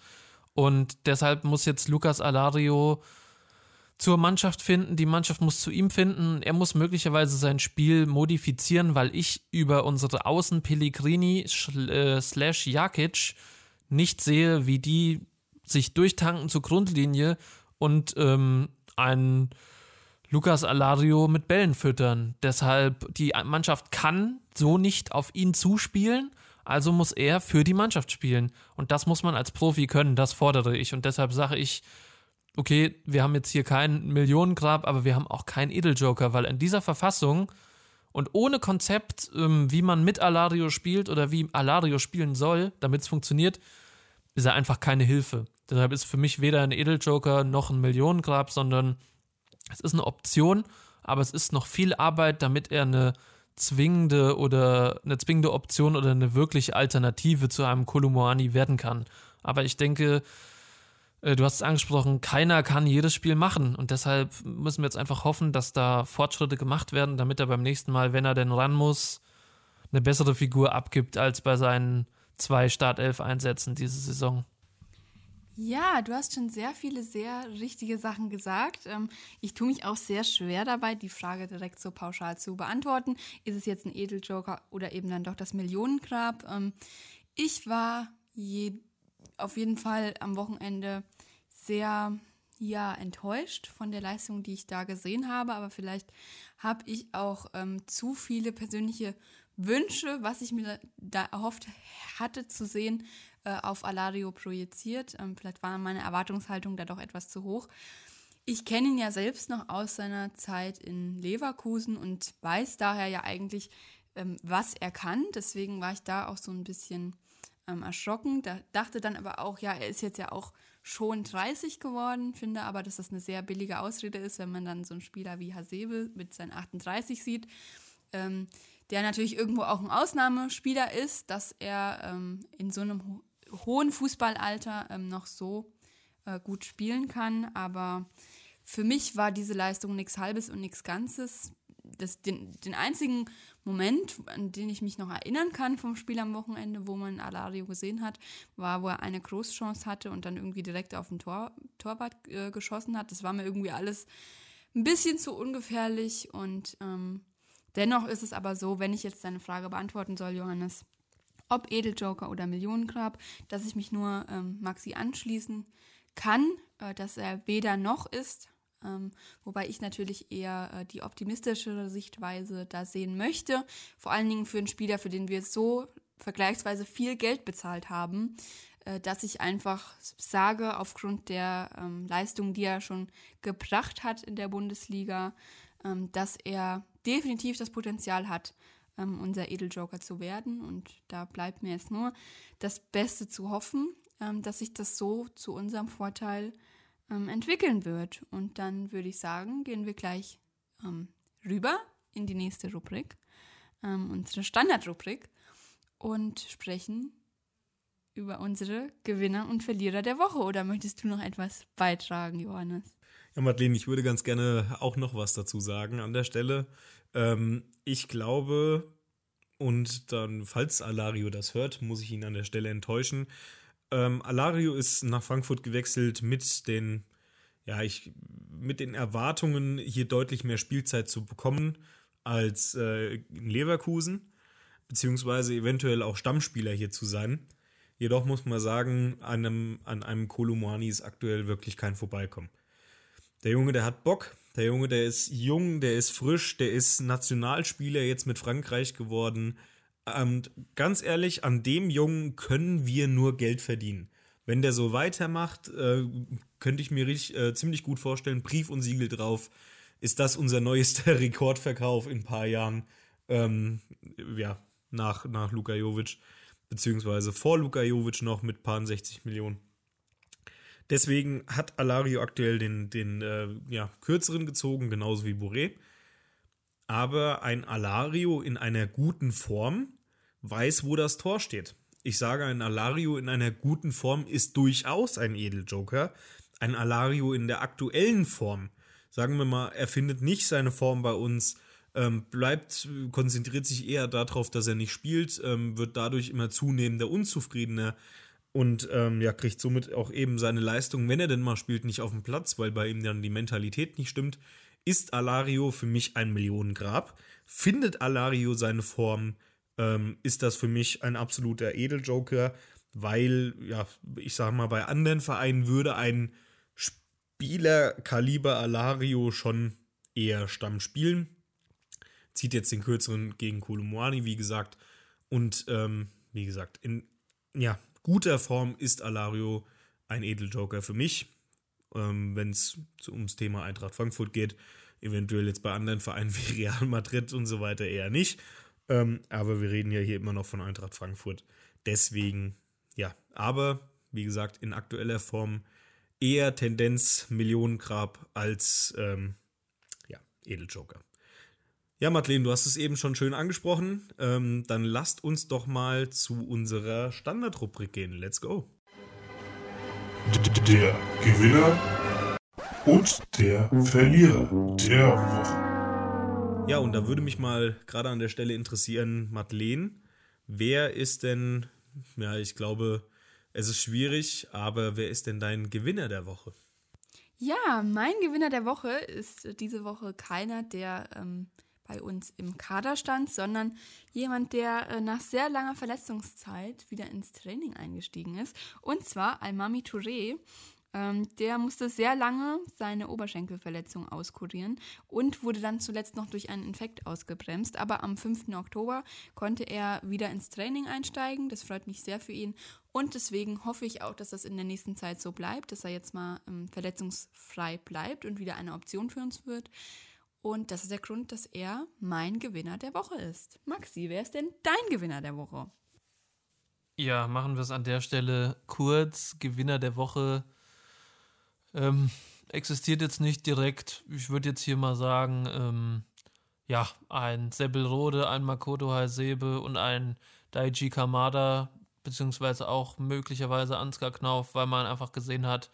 Und deshalb muss jetzt Lukas Alario zur Mannschaft finden, die Mannschaft muss zu ihm finden. Er muss möglicherweise sein Spiel modifizieren, weil ich über unsere Außen Pellegrini äh, slash Jakic nicht sehe, wie die sich durchtanken zur Grundlinie und ähm, einen Lukas Alario mit Bällen füttern. Deshalb, die Mannschaft kann so nicht auf ihn zuspielen also muss er für die Mannschaft spielen. Und das muss man als Profi können, das fordere ich. Und deshalb sage ich, okay, wir haben jetzt hier keinen Millionengrab, aber wir haben auch keinen Edeljoker, weil in dieser Verfassung und ohne Konzept, ähm, wie man mit Alario spielt oder wie Alario spielen soll, damit es funktioniert, ist er einfach keine Hilfe. Deshalb ist für mich weder ein Edeljoker noch ein Millionengrab, sondern es ist eine Option, aber es ist noch viel Arbeit, damit er eine zwingende oder eine zwingende Option oder eine wirkliche Alternative zu einem Kolumuani werden kann. Aber ich denke, äh, du hast es angesprochen, keiner kann jedes Spiel machen und deshalb müssen wir jetzt einfach hoffen, dass da Fortschritte gemacht werden, damit er beim nächsten Mal, wenn er denn ran muss, eine bessere Figur abgibt als bei seinen zwei Startelf-Einsätzen diese Saison. Ja, du hast schon sehr viele sehr richtige Sachen gesagt. Ähm, ich tue mich auch sehr schwer dabei, die Frage direkt so pauschal zu beantworten. Ist es jetzt ein Edeljoker oder eben dann doch das Millionengrab? Ähm, ich war je, auf jeden Fall am Wochenende sehr ja enttäuscht von der Leistung, die ich da gesehen habe, aber vielleicht habe ich auch ähm, zu viele persönliche Wünsche, was ich mir da erhofft hatte zu sehen, äh, auf Alario projiziert. Ähm, vielleicht war meine Erwartungshaltung da doch etwas zu hoch. Ich kenne ihn ja selbst noch aus seiner Zeit in Leverkusen und weiß daher ja eigentlich, ähm, was er kann. Deswegen war ich da auch so ein bisschen ähm, erschrocken. Da dachte dann aber auch, ja, er ist jetzt ja auch schon 30 geworden, finde aber, dass das eine sehr billige Ausrede ist, wenn man dann so einen Spieler wie Hasebe mit seinen 38 sieht. Ähm, der natürlich irgendwo auch ein Ausnahmespieler ist, dass er ähm, in so einem hohen Fußballalter ähm, noch so äh, gut spielen kann. Aber für mich war diese Leistung nichts Halbes und nichts Ganzes. Das, den, den einzigen Moment, an den ich mich noch erinnern kann vom Spiel am Wochenende, wo man Alario gesehen hat, war, wo er eine Großchance hatte und dann irgendwie direkt auf den Tor, Torwart äh, geschossen hat. Das war mir irgendwie alles ein bisschen zu ungefährlich und ähm, dennoch ist es aber so, wenn ich jetzt deine Frage beantworten soll, Johannes, ob Edeljoker oder Millionengrab, dass ich mich nur ähm, Maxi anschließen kann, äh, dass er weder noch ist, ähm, wobei ich natürlich eher äh, die optimistischere Sichtweise da sehen möchte. Vor allen Dingen für einen Spieler, für den wir so vergleichsweise viel Geld bezahlt haben, äh, dass ich einfach sage, aufgrund der ähm, Leistung, die er schon gebracht hat in der Bundesliga, ähm, dass er definitiv das Potenzial hat, ähm, unser Edeljoker zu werden. Und da bleibt mir jetzt nur das Beste zu hoffen, ähm, dass sich das so zu unserem Vorteil ähm, entwickeln wird. Und dann würde ich sagen, gehen wir gleich ähm, rüber in die nächste Rubrik, ähm, unsere Standardrubrik, und sprechen über unsere Gewinner und Verlierer der Woche. Oder möchtest du noch etwas beitragen, Johannes? Ja, Madeleine, ich würde ganz gerne auch noch was dazu sagen an der Stelle. Ähm, ich glaube, und dann, falls Alario das hört, muss ich ihn an der Stelle enttäuschen. Ähm, Alario ist nach Frankfurt gewechselt mit den, ja, ich, mit den Erwartungen, hier deutlich mehr Spielzeit zu bekommen als äh, in Leverkusen, beziehungsweise eventuell auch Stammspieler hier zu sein. Jedoch muss man sagen, an einem, an einem Kolumani ist aktuell wirklich kein Vorbeikommen. Der Junge, der hat Bock, der Junge, der ist jung, der ist frisch, der ist Nationalspieler jetzt mit Frankreich geworden. Und ganz ehrlich, an dem Jungen können wir nur Geld verdienen. Wenn der so weitermacht, äh, könnte ich mir richtig, äh, ziemlich gut vorstellen, Brief und Siegel drauf, ist das unser neuester Rekordverkauf in ein paar Jahren. Ähm, ja, nach, nach Luka Jovic, beziehungsweise vor Luka Jovic noch mit paar 60 Millionen. Deswegen hat Alario aktuell den, den äh, ja, kürzeren gezogen, genauso wie Boré. Aber ein Alario in einer guten Form weiß, wo das Tor steht. Ich sage, ein Alario in einer guten Form ist durchaus ein Edeljoker. Ein Alario in der aktuellen Form, sagen wir mal, er findet nicht seine Form bei uns, ähm, bleibt, konzentriert sich eher darauf, dass er nicht spielt, ähm, wird dadurch immer zunehmender unzufriedener und ähm, ja, kriegt somit auch eben seine Leistung, wenn er denn mal spielt, nicht auf den Platz, weil bei ihm dann die Mentalität nicht stimmt. Ist Alario für mich ein Millionengrab? Findet Alario seine Form? ähm, ist das für mich ein absoluter Edeljoker, weil, ja, ich sag mal, bei anderen Vereinen würde ein Spieler Kaliber Alario schon eher Stamm spielen. Zieht jetzt den kürzeren gegen Kolumwani, wie gesagt. Und ähm, wie gesagt, in ja, guter Form ist Alario ein Edeljoker für mich. Ähm, Wenn es ums Thema Eintracht Frankfurt geht, eventuell jetzt bei anderen Vereinen wie Real Madrid und so weiter eher nicht. Ähm, aber wir reden ja hier immer noch von Eintracht Frankfurt. Deswegen, ja. Aber, wie gesagt, in aktueller Form eher Tendenz Millionengrab als ähm, ja, Edeljoker. Ja, Madeleine, du hast es eben schon schön angesprochen. Ähm, dann lasst uns doch mal zu unserer Standardrubrik gehen. Let's go. Der Gewinner und der Verlierer der Woche. Ja, und da würde mich mal gerade an der Stelle interessieren, Madeleine, wer ist denn, ja, ich glaube, es ist schwierig, aber wer ist denn dein Gewinner der Woche? Ja, mein Gewinner der Woche ist diese Woche keiner, der ähm, bei uns im Kader stand, sondern jemand, der äh, nach sehr langer Verletzungszeit wieder ins Training eingestiegen ist. Und zwar Almami Touré. Ähm, der musste sehr lange seine Oberschenkelverletzung auskurieren und wurde dann zuletzt noch durch einen Infekt ausgebremst. Aber am 5. Oktober konnte er wieder ins Training einsteigen. Das freut mich sehr für ihn. Und deswegen hoffe ich auch, dass das in der nächsten Zeit so bleibt, dass er jetzt mal ähm, verletzungsfrei bleibt und wieder eine Option für uns wird. Und das ist der Grund, dass er mein Gewinner der Woche ist. Maxi, wer ist denn dein Gewinner der Woche? Ja, machen wir es an der Stelle kurz. Gewinner der Woche ähm, existiert jetzt nicht direkt. Ich würde jetzt hier mal sagen, ähm, ja, ein Sebelrode, ein Makoto Hasebe und ein Daiji Kamada, beziehungsweise auch möglicherweise Ansgar Knauf, weil man einfach gesehen hat,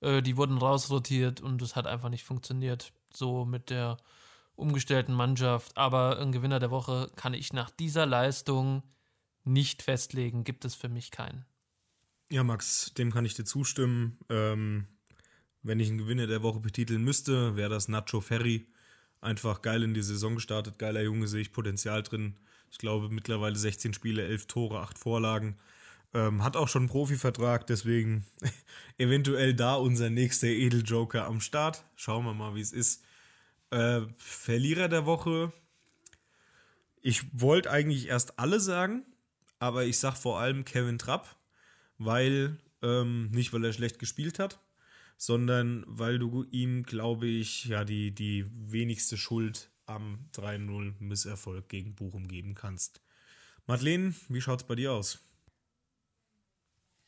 äh, die wurden rausrotiert und es hat einfach nicht funktioniert. So mit der umgestellten Mannschaft. Aber ein Gewinner der Woche kann ich nach dieser Leistung nicht festlegen, gibt es für mich keinen. Ja, Max, dem kann ich dir zustimmen. Ähm, wenn ich einen Gewinner der Woche betiteln müsste, wäre das Nacho Ferry. Einfach geil in die Saison gestartet, geiler Junge, sehe ich Potenzial drin. Ich glaube mittlerweile 16 Spiele, 11 Tore, 8 Vorlagen. Ähm, hat auch schon einen Profivertrag, deswegen eventuell da unser nächster Edeljoker am Start. Schauen wir mal, wie es ist. Äh, Verlierer der Woche. Ich wollte eigentlich erst alle sagen, aber ich sag vor allem Kevin Trapp, weil, ähm, nicht weil er schlecht gespielt hat, sondern weil du ihm, glaube ich, ja, die, die wenigste Schuld am 3-0 Misserfolg gegen Bochum geben kannst. Madeleine, wie schaut's bei dir aus?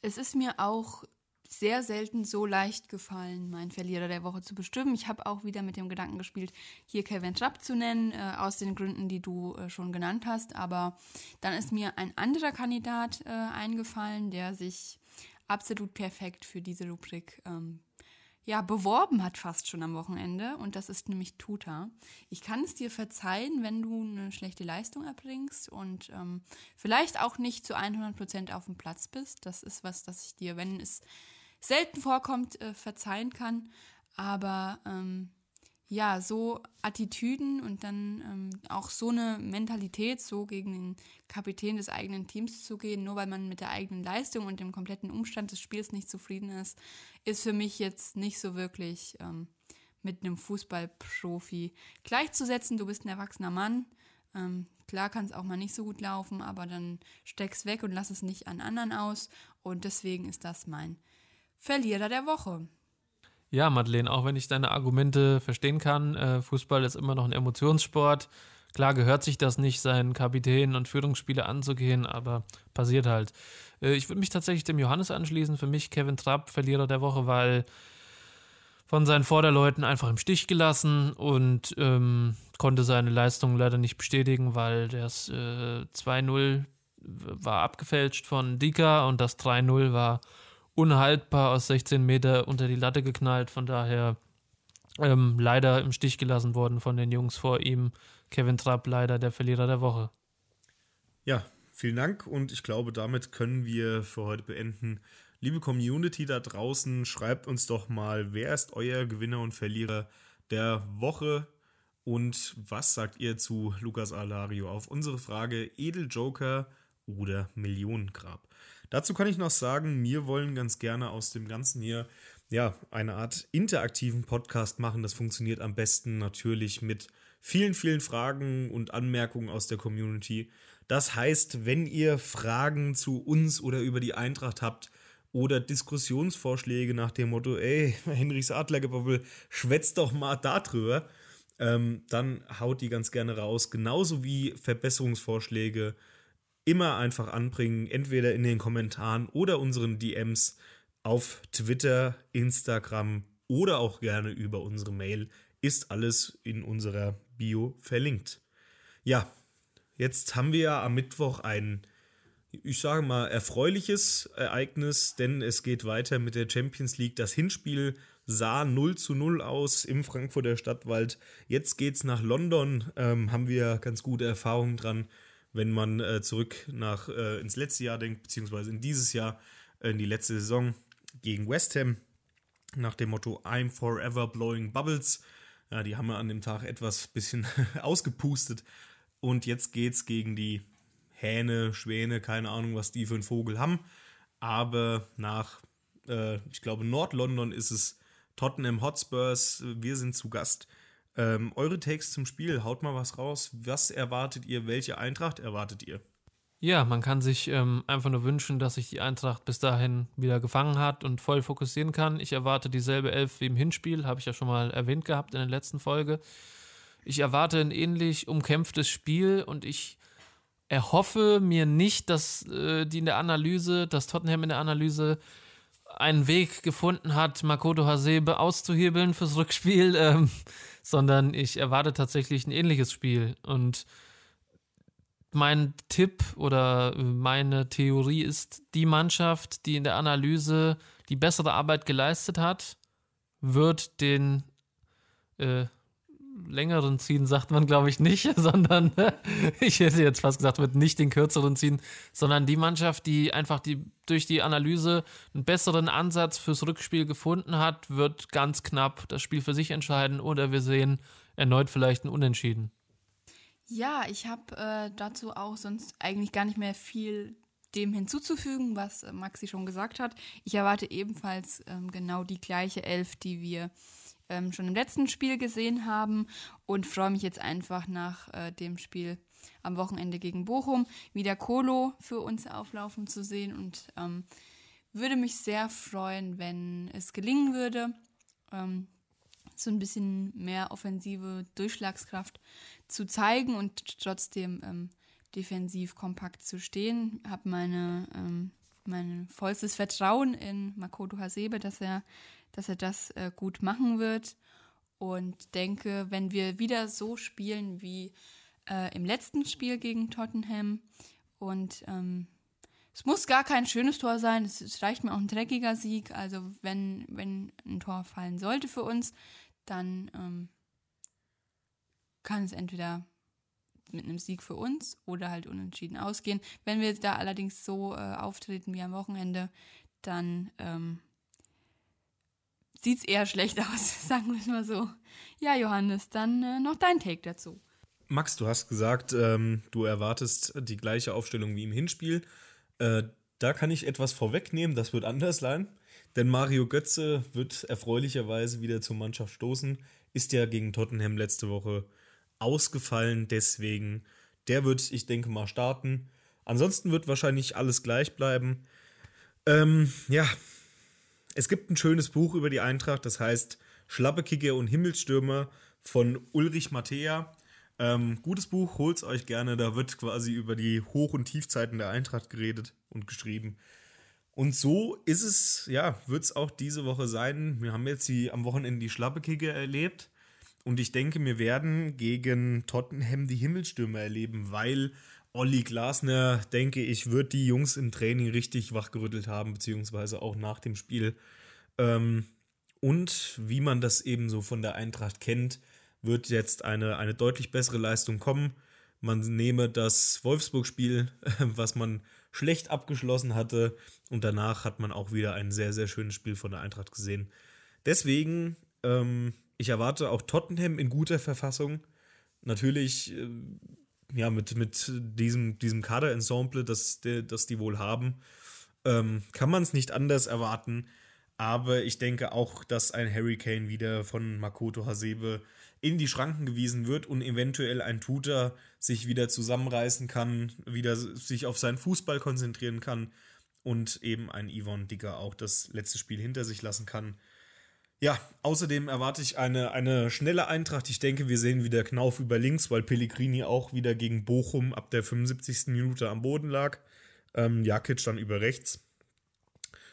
Es ist mir auch sehr selten so leicht gefallen, meinen Verlierer der Woche zu bestimmen. Ich habe auch wieder mit dem Gedanken gespielt, hier Kevin Trapp zu nennen, äh, aus den Gründen, die du äh, schon genannt hast. Aber dann ist mir ein anderer Kandidat äh, eingefallen, der sich absolut perfekt für diese Rubrik ähm, ja, beworben hat fast schon am Wochenende und das ist nämlich Tuta. Ich kann es dir verzeihen, wenn du eine schlechte Leistung erbringst und ähm, vielleicht auch nicht zu 100% auf dem Platz bist. Das ist was, das ich dir, wenn es selten vorkommt, äh, verzeihen kann. Aber ähm, ja, so Attitüden und dann ähm, auch so eine Mentalität, so gegen den Kapitän des eigenen Teams zu gehen, nur weil man mit der eigenen Leistung und dem kompletten Umstand des Spiels nicht zufrieden ist, ist für mich jetzt nicht so wirklich ähm, mit einem Fußballprofi gleichzusetzen. Du bist ein erwachsener Mann. Ähm, klar kann es auch mal nicht so gut laufen, aber dann steck's weg und lass es nicht an anderen aus. Und deswegen ist das mein Verlierer der Woche. Ja, Madeleine, auch wenn ich deine Argumente verstehen kann, äh, Fußball ist immer noch ein Emotionssport. Klar gehört sich das nicht, seinen Kapitän und Führungsspieler anzugehen, aber passiert halt. Äh, ich würde mich tatsächlich dem Johannes anschließen. Für mich Kevin Trapp, Verlierer der Woche, weil von seinen Vorderleuten einfach im Stich gelassen und ähm, konnte seine Leistung leider nicht bestätigen, weil das äh, 2-0 war abgefälscht von Dika und das 3-0 war unhaltbar aus 16 Meter unter die Latte geknallt. Von daher ähm, leider im Stich gelassen worden von den Jungs vor ihm. Kevin Trapp leider der Verlierer der Woche. Ja, vielen Dank und ich glaube, damit können wir für heute beenden. Liebe Community da draußen, schreibt uns doch mal, wer ist euer Gewinner und Verlierer der Woche und was sagt ihr zu Lukas Alario auf unsere Frage Edeljoker oder Millionengrab? Dazu kann ich noch sagen, wir wollen ganz gerne aus dem Ganzen hier ja eine Art interaktiven Podcast machen. Das funktioniert am besten natürlich mit vielen, vielen Fragen und Anmerkungen aus der Community. Das heißt, wenn ihr Fragen zu uns oder über die Eintracht habt oder Diskussionsvorschläge nach dem Motto, ey, Henrichs Adlergebabbel, schwätzt doch mal darüber, ähm, dann haut die ganz gerne raus. Genauso wie Verbesserungsvorschläge immer einfach anbringen, entweder in den Kommentaren oder unseren DMs auf Twitter, Instagram oder auch gerne über unsere Mail. Ist alles in unserer Bio verlinkt. Ja, jetzt haben wir ja am Mittwoch ein, ich sage mal, erfreuliches Ereignis, denn es geht weiter mit der Champions League. Das Hinspiel sah 0 zu 0 aus im Frankfurter Stadtwald. Jetzt geht's nach London, ähm, haben wir ganz gute Erfahrungen dran wenn man äh, zurück nach äh, ins letzte Jahr denkt, beziehungsweise in dieses Jahr, äh, in die letzte Saison gegen West Ham, nach dem Motto I'm forever blowing bubbles. Ja, die haben wir an dem Tag etwas bisschen ausgepustet. Und jetzt geht's gegen die Hähne, Schwäne, keine Ahnung, was die für einen Vogel haben. Aber nach äh, ich glaube Nord-London ist es, Tottenham Hotspurs, wir sind zu Gast. Ähm, eure Takes zum Spiel, haut mal was raus. Was erwartet ihr? Welche Eintracht erwartet ihr? Ja, man kann sich ähm, einfach nur wünschen, dass sich die Eintracht bis dahin wieder gefangen hat und voll fokussieren kann. Ich erwarte dieselbe Elf wie im Hinspiel, habe ich ja schon mal erwähnt gehabt in der letzten Folge. Ich erwarte ein ähnlich umkämpftes Spiel und ich erhoffe mir nicht, dass äh, die in der Analyse, dass Tottenham in der Analyse einen Weg gefunden hat, Makoto Hasebe auszuhebeln fürs Rückspiel, ähm, sondern ich erwarte tatsächlich ein ähnliches Spiel. Und mein Tipp oder meine Theorie ist, die Mannschaft, die in der Analyse die bessere Arbeit geleistet hat, wird den äh, längeren ziehen, sagt man, glaube ich, nicht, sondern ich hätte jetzt fast gesagt, wird nicht den kürzeren ziehen, sondern die Mannschaft, die einfach die durch die Analyse einen besseren Ansatz fürs Rückspiel gefunden hat, wird ganz knapp das Spiel für sich entscheiden oder wir sehen erneut vielleicht ein Unentschieden. Ja, ich habe äh, dazu auch sonst eigentlich gar nicht mehr viel dem hinzuzufügen, was äh, Maxi schon gesagt hat. Ich erwarte ebenfalls ähm, genau die gleiche Elf, die wir ähm, schon im letzten Spiel gesehen haben und freue mich jetzt einfach nach äh, dem Spiel am Wochenende gegen Bochum wieder Kolo für uns auflaufen zu sehen und ähm, würde mich sehr freuen, wenn es gelingen würde, ähm, so ein bisschen mehr offensive Durchschlagskraft zu zeigen und trotzdem ähm, defensiv kompakt zu stehen. Habe meine ähm, mein vollstes Vertrauen in Makoto Hasebe, dass er dass er das äh, gut machen wird. Und denke, wenn wir wieder so spielen wie äh, im letzten Spiel gegen Tottenham und ähm, es muss gar kein schönes Tor sein, es, reicht mir auch ein dreckiger Sieg. Also wenn, wenn ein Tor fallen sollte für uns, dann ähm, kann es entweder mit einem Sieg für uns oder halt unentschieden ausgehen. Wenn wir da allerdings so äh, auftreten wie am Wochenende, dann ähm, sieht es eher schlecht aus, sagen wir es mal so. Ja, Johannes, dann äh, noch dein Take dazu. Max, du hast gesagt, ähm, du erwartest die gleiche Aufstellung wie im Hinspiel. Äh, da kann ich etwas vorwegnehmen, das wird anders sein. Denn Mario Götze wird erfreulicherweise wieder zur Mannschaft stoßen. Ist ja gegen Tottenham letzte Woche ausgefallen. Deswegen, der wird, ich denke mal, starten. Ansonsten wird wahrscheinlich alles gleich bleiben. Ähm, ja, es gibt ein schönes Buch über die Eintracht, das heißt Schlappekicker und Himmelsstürmer von Ulrich Mattea. Ähm, gutes Buch, holt's euch gerne. Da wird quasi über die Hoch- und Tiefzeiten der Eintracht geredet und geschrieben. Und so ist es, ja, wird es auch diese Woche sein. Wir haben jetzt die, am Wochenende die Schlappekicker erlebt. Und ich denke, wir werden gegen Tottenham die Himmelsstürme erleben, weil Olli Glasner, denke ich, wird die Jungs im Training richtig wachgerüttelt haben, beziehungsweise auch nach dem Spiel. Ähm, und wie man das eben so von der Eintracht kennt, wird jetzt eine, eine deutlich bessere Leistung kommen. Man nehme das Wolfsburg-Spiel, was man schlecht abgeschlossen hatte, und danach hat man auch wieder ein sehr, sehr schönes Spiel von der Eintracht gesehen. Deswegen, ähm, ich erwarte auch Tottenham in guter Verfassung. Natürlich äh, ja, mit, mit diesem, diesem Kaderensemble, das, das die wohl haben, ähm, kann man es nicht anders erwarten. Aber ich denke auch, dass ein Hurricane wieder von Makoto Hasebe in die Schranken gewiesen wird und eventuell ein Tutor sich wieder zusammenreißen kann, wieder sich auf seinen Fußball konzentrieren kann und eben ein Yvonne Dicker auch das letzte Spiel hinter sich lassen kann. Ja, außerdem erwarte ich eine, eine schnelle Eintracht. Ich denke, wir sehen wieder Knauf über links, weil Pellegrini auch wieder gegen Bochum ab der 75. Minute am Boden lag. Ähm, Jakic dann über rechts.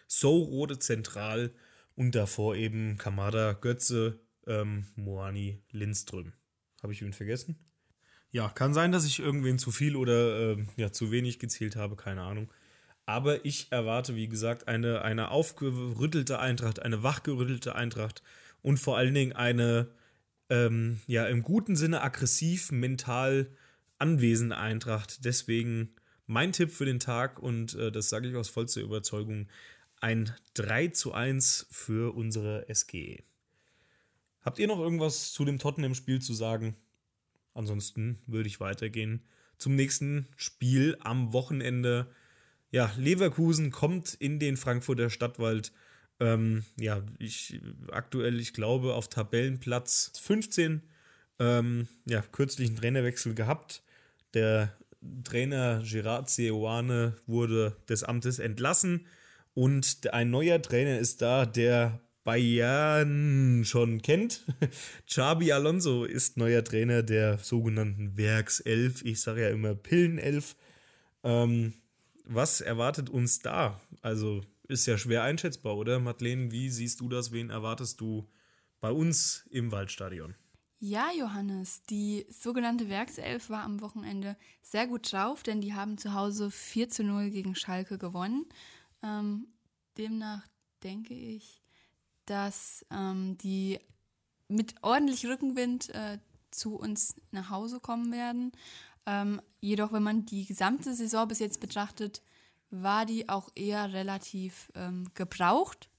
So Rode zentral und davor eben Kamada, Götze, ähm, Moani, Lindström. Habe ich ihn vergessen? Ja, kann sein, dass ich irgendwen zu viel oder äh, ja, zu wenig gezählt habe, keine Ahnung. Aber ich erwarte, wie gesagt, eine, eine aufgerüttelte Eintracht, eine wachgerüttelte Eintracht und vor allen Dingen eine, ähm, ja, im guten Sinne aggressiv, mental anwesende Eintracht. Deswegen mein Tipp für den Tag und äh, das sage ich aus vollster Überzeugung, ein 3 zu 1 für unsere SGE. Habt ihr noch irgendwas zu dem Tottenham-Spiel zu sagen? Ansonsten würde ich weitergehen zum nächsten Spiel am Wochenende ja, Leverkusen kommt in den Frankfurter Stadtwald Ähm, ja, ich aktuell, ich glaube, auf Tabellenplatz 15. Ähm, ja, kürzlich einen Trainerwechsel gehabt. Der Trainer Gerard Seoane wurde des Amtes entlassen und ein neuer Trainer ist da, der Bayern schon kennt. Xabi Alonso ist neuer Trainer der sogenannten Werkself. Ich sage ja immer Pillenelf. Ähm, was erwartet uns da? Also ist ja schwer einschätzbar, oder? Madeleine, wie siehst du das? Wen erwartest du bei uns im Waldstadion? Ja, Johannes, die sogenannte Werkself war am Wochenende sehr gut drauf, denn die haben zu Hause 4 zu 0 gegen Schalke gewonnen. Ähm, demnach denke ich, dass ähm, die mit ordentlich Rückenwind äh, zu uns nach Hause kommen werden. Ähm, jedoch, wenn man die gesamte Saison bis jetzt betrachtet, war die auch eher relativ ähm, gebraucht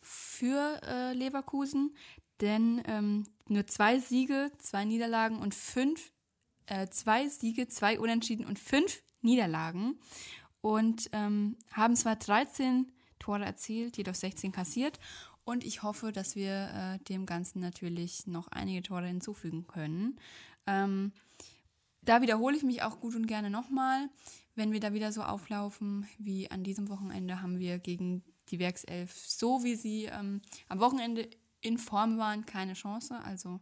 für äh, Leverkusen, denn ähm, nur zwei Siege, zwei Niederlagen und fünf, äh, zwei Siege, zwei Unentschieden und fünf Niederlagen. Und ähm, haben zwar 13 Tore erzielt, jedoch 16 kassiert. Und ich hoffe, dass wir äh, dem Ganzen natürlich noch einige Tore hinzufügen können. Ähm, da wiederhole ich mich auch gut und gerne nochmal. Wenn wir da wieder so auflaufen wie an diesem Wochenende, haben wir gegen die Werkself, so wie sie ähm, am Wochenende in Form waren, keine Chance. Also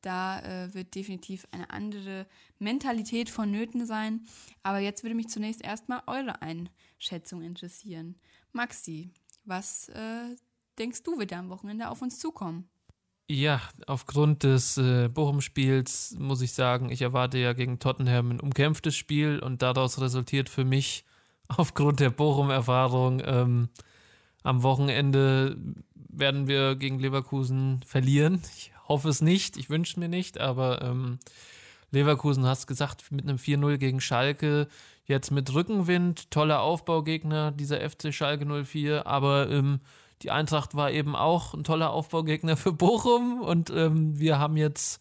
da äh, wird definitiv eine andere Mentalität vonnöten sein. Aber jetzt würde mich zunächst erstmal eure Einschätzung interessieren. Maxi, was äh, denkst du, wird da am Wochenende auf uns zukommen? Ja, aufgrund des äh, Bochum-Spiels muss ich sagen, ich erwarte ja gegen Tottenham ein umkämpftes Spiel und daraus resultiert für mich aufgrund der Bochum-Erfahrung ähm, am Wochenende werden wir gegen Leverkusen verlieren. Ich hoffe es nicht, ich wünsche es mir nicht, aber ähm, Leverkusen, hast gesagt, mit einem 4-0 gegen Schalke, jetzt mit Rückenwind, toller Aufbaugegner, dieser FC Schalke 04, aber ähm, die Eintracht war eben auch ein toller Aufbaugegner für Bochum und ähm, wir haben jetzt,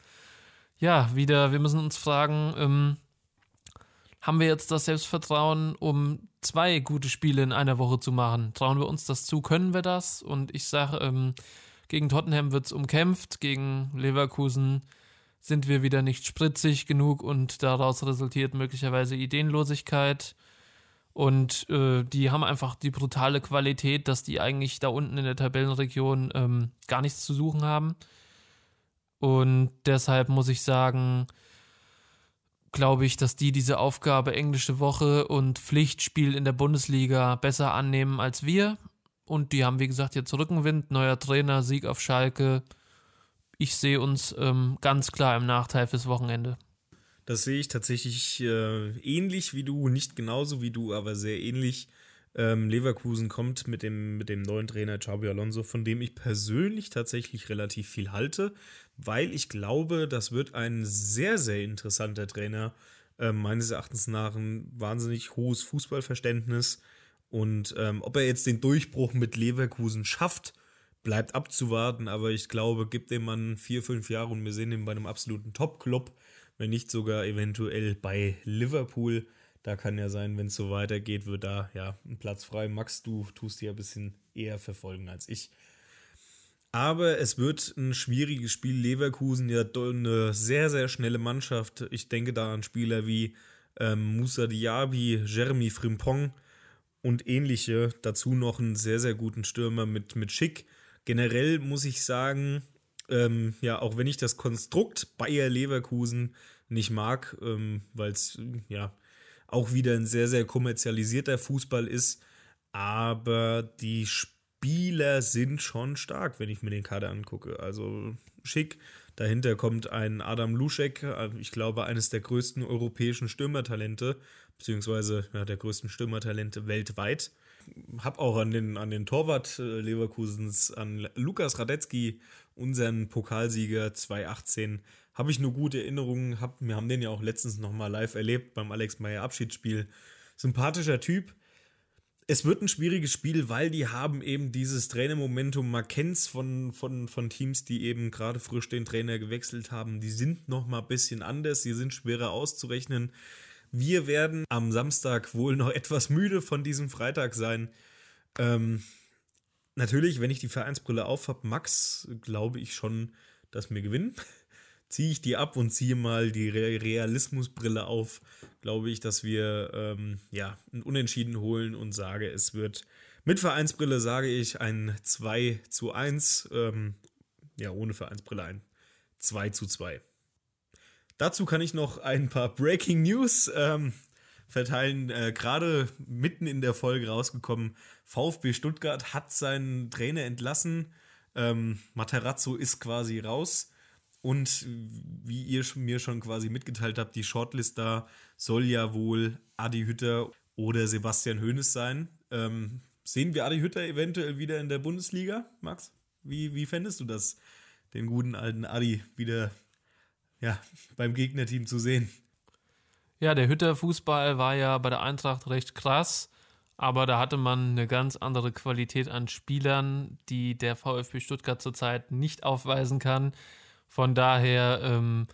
ja, wieder, wir müssen uns fragen, ähm, haben wir jetzt das Selbstvertrauen, um zwei gute Spiele in einer Woche zu machen? Trauen wir uns das zu? Können wir das? Und ich sage, ähm, gegen Tottenham wird es umkämpft, gegen Leverkusen sind wir wieder nicht spritzig genug und daraus resultiert möglicherweise Ideenlosigkeit. Und äh, die haben einfach die brutale Qualität, dass die eigentlich da unten in der Tabellenregion ähm, gar nichts zu suchen haben. Und deshalb muss ich sagen, glaube ich, dass die diese Aufgabe englische Woche und Pflichtspiel in der Bundesliga besser annehmen als wir. Und die haben, wie gesagt, jetzt Rückenwind, neuer Trainer, Sieg auf Schalke. Ich sehe uns ähm, ganz klar im Nachteil fürs Wochenende. Das sehe ich tatsächlich äh, ähnlich wie du, nicht genauso wie du, aber sehr ähnlich. Ähm, Leverkusen kommt mit dem, mit dem neuen Trainer Xabi Alonso, von dem ich persönlich tatsächlich relativ viel halte, weil ich glaube, das wird ein sehr, sehr interessanter Trainer. Äh, meines Erachtens nach ein wahnsinnig hohes Fußballverständnis. Und ähm, ob er jetzt den Durchbruch mit Leverkusen schafft, bleibt abzuwarten. Aber ich glaube, gibt dem Mann vier, fünf Jahre und wir sehen ihn bei einem absoluten Top-Club wenn nicht sogar eventuell bei Liverpool. Da kann ja sein, wenn es so weitergeht, wird da ja ein Platz frei. Max, du tust ja ein bisschen eher verfolgen als ich. Aber es wird ein schwieriges Spiel. Leverkusen ja eine sehr, sehr schnelle Mannschaft. Ich denke da an Spieler wie ähm, Moussa Diaby, Jeremy Frimpong und ähnliche. Dazu noch einen sehr, sehr guten Stürmer mit, mit Schick. Generell muss ich sagen, ähm, ja, auch wenn ich das Konstrukt Bayer Leverkusen nicht mag, ähm, weil es ja auch wieder ein sehr, sehr kommerzialisierter Fußball ist, aber die Spieler sind schon stark, wenn ich mir den Kader angucke. Also schick. Dahinter kommt ein Adam Luschek, äh, ich glaube, eines der größten europäischen Stürmertalente, beziehungsweise ja, der größten Stürmertalente weltweit. Hab auch an den, an den Torwart äh, Leverkusens, an Lukas Radetzky unseren Pokalsieger 2018 habe ich nur gute Erinnerungen. Hab, wir haben den ja auch letztens nochmal live erlebt beim Alex Meyer Abschiedsspiel. Sympathischer Typ. Es wird ein schwieriges Spiel, weil die haben eben dieses Trainermomentum. Man kennt von, von, von Teams, die eben gerade frisch den Trainer gewechselt haben. Die sind nochmal ein bisschen anders. Die sind schwerer auszurechnen. Wir werden am Samstag wohl noch etwas müde von diesem Freitag sein. Ähm, natürlich, wenn ich die Vereinsbrille auf habe, Max, glaube ich schon, dass wir gewinnen. ziehe ich die ab und ziehe mal die Re Realismusbrille auf, glaube ich, dass wir ähm, ja, ein Unentschieden holen und sage, es wird mit Vereinsbrille, sage ich, ein 2 zu 1. Ähm, ja, ohne Vereinsbrille ein 2 zu 2. Dazu kann ich noch ein paar Breaking News ähm, verteilen. Äh, Gerade mitten in der Folge rausgekommen, VfB Stuttgart hat seinen Trainer entlassen. Ähm, Materazzo ist quasi raus. Und wie ihr mir schon quasi mitgeteilt habt, die Shortlist da soll ja wohl Adi Hütter oder Sebastian Hoeneß sein. Ähm, sehen wir Adi Hütter eventuell wieder in der Bundesliga, Max? Wie, wie fändest du das, den guten alten Adi wieder ja, beim Gegnerteam zu sehen? Ja, der Hütter-Fußball war ja bei der Eintracht recht krass, aber da hatte man eine ganz andere Qualität an Spielern, die der VfB Stuttgart zurzeit nicht aufweisen kann. Von daher ähm,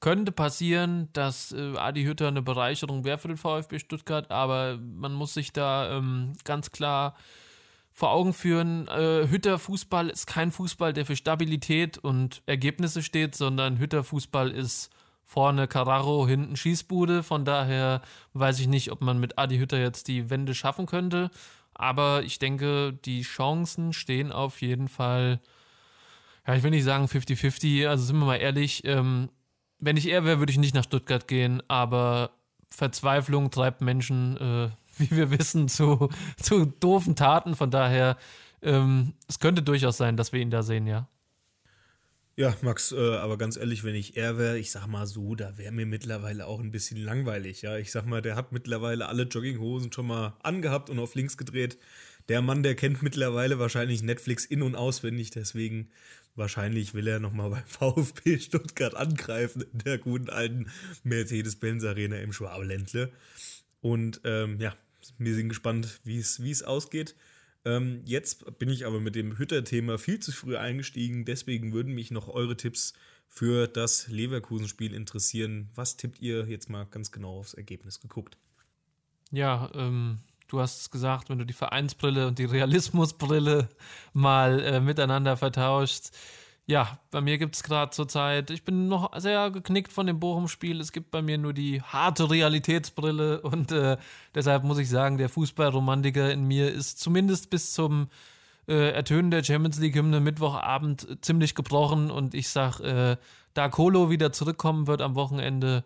könnte passieren, dass äh, Adi Hütter eine Bereicherung wäre für den VfB Stuttgart, aber man muss sich da ähm, ganz klar vor Augen führen, äh, Hütter Fußball ist kein Fußball, der für Stabilität und Ergebnisse steht, sondern Hütter Fußball ist vorne Carraro, hinten Schießbude. Von daher weiß ich nicht, ob man mit Adi Hütter jetzt die Wende schaffen könnte. Aber ich denke, die Chancen stehen auf jeden Fall ja, ich will nicht sagen 50-50, also sind wir mal ehrlich, ähm, wenn ich er wäre, würde ich nicht nach Stuttgart gehen, aber Verzweiflung treibt Menschen, äh, wie wir wissen, zu, zu doofen Taten. Von daher, ähm, es könnte durchaus sein, dass wir ihn da sehen, ja. Ja, Max, äh, aber ganz ehrlich, wenn ich er wäre, ich sag mal so, da wäre mir mittlerweile auch ein bisschen langweilig, ja. Ich sag mal, der hat mittlerweile alle Jogginghosen schon mal angehabt und auf links gedreht. Der Mann, der kennt mittlerweile wahrscheinlich Netflix in- und auswendig, deswegen Wahrscheinlich will er nochmal beim VfB Stuttgart angreifen in der guten alten Mercedes-Benz Arena im Schwabeländle. Und ähm, ja, wir sind gespannt, wie es ausgeht. Ähm, jetzt bin ich aber mit dem Hütter-Thema viel zu früh eingestiegen. Deswegen würden mich noch eure Tipps für das Leverkusen-Spiel interessieren. Was tippt ihr jetzt mal ganz genau aufs Ergebnis geguckt? Ja, ähm, du hast es gesagt, wenn du die Vereinsbrille und die Realismusbrille mal äh, miteinander vertauscht. Ja, bei mir gibt es gerade zur Zeit, ich bin noch sehr geknickt von dem Bochum-Spiel. Es gibt bei mir nur die harte Realitätsbrille und äh, deshalb muss ich sagen, der Fußballromantiker in mir ist zumindest bis zum äh, Ertönen der Champions League-Hymne Mittwochabend ziemlich gebrochen und ich sag, äh, da Kolo wieder zurückkommen wird am Wochenende,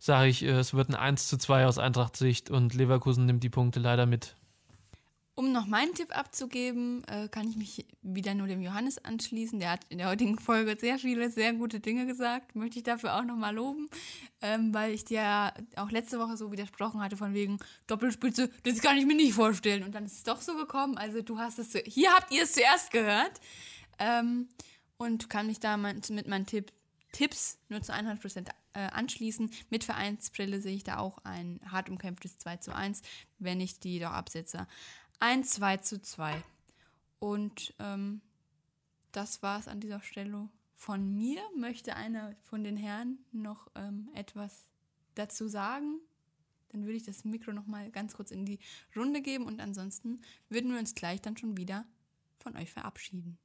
sage ich, äh, es wird ein 1 zu 2 aus Eintracht-Sicht und Leverkusen nimmt die Punkte leider mit. Um noch meinen Tipp abzugeben, äh, kann ich mich wieder nur dem Johannes anschließen. Der hat in der heutigen Folge sehr viele, sehr gute Dinge gesagt. Möchte ich dafür auch nochmal loben, ähm, weil ich dir auch letzte Woche so widersprochen hatte von wegen Doppelspitze, das kann ich mir nicht vorstellen. Und dann ist es doch so gekommen. Also du hast es, hier habt ihr es zuerst gehört. Ähm, und kann mich da mit meinen Tipp, Tipps nur zu 100% äh, anschließen. Mit Vereinsbrille sehe ich da auch ein hart umkämpftes 2 zu 1, wenn ich die doch absetze. Ein 2 zu 2. Und ähm, das war es an dieser Stelle von mir. Möchte einer von den Herren noch ähm, etwas dazu sagen? Dann würde ich das Mikro noch mal ganz kurz in die Runde geben und ansonsten würden wir uns gleich dann schon wieder von euch verabschieden.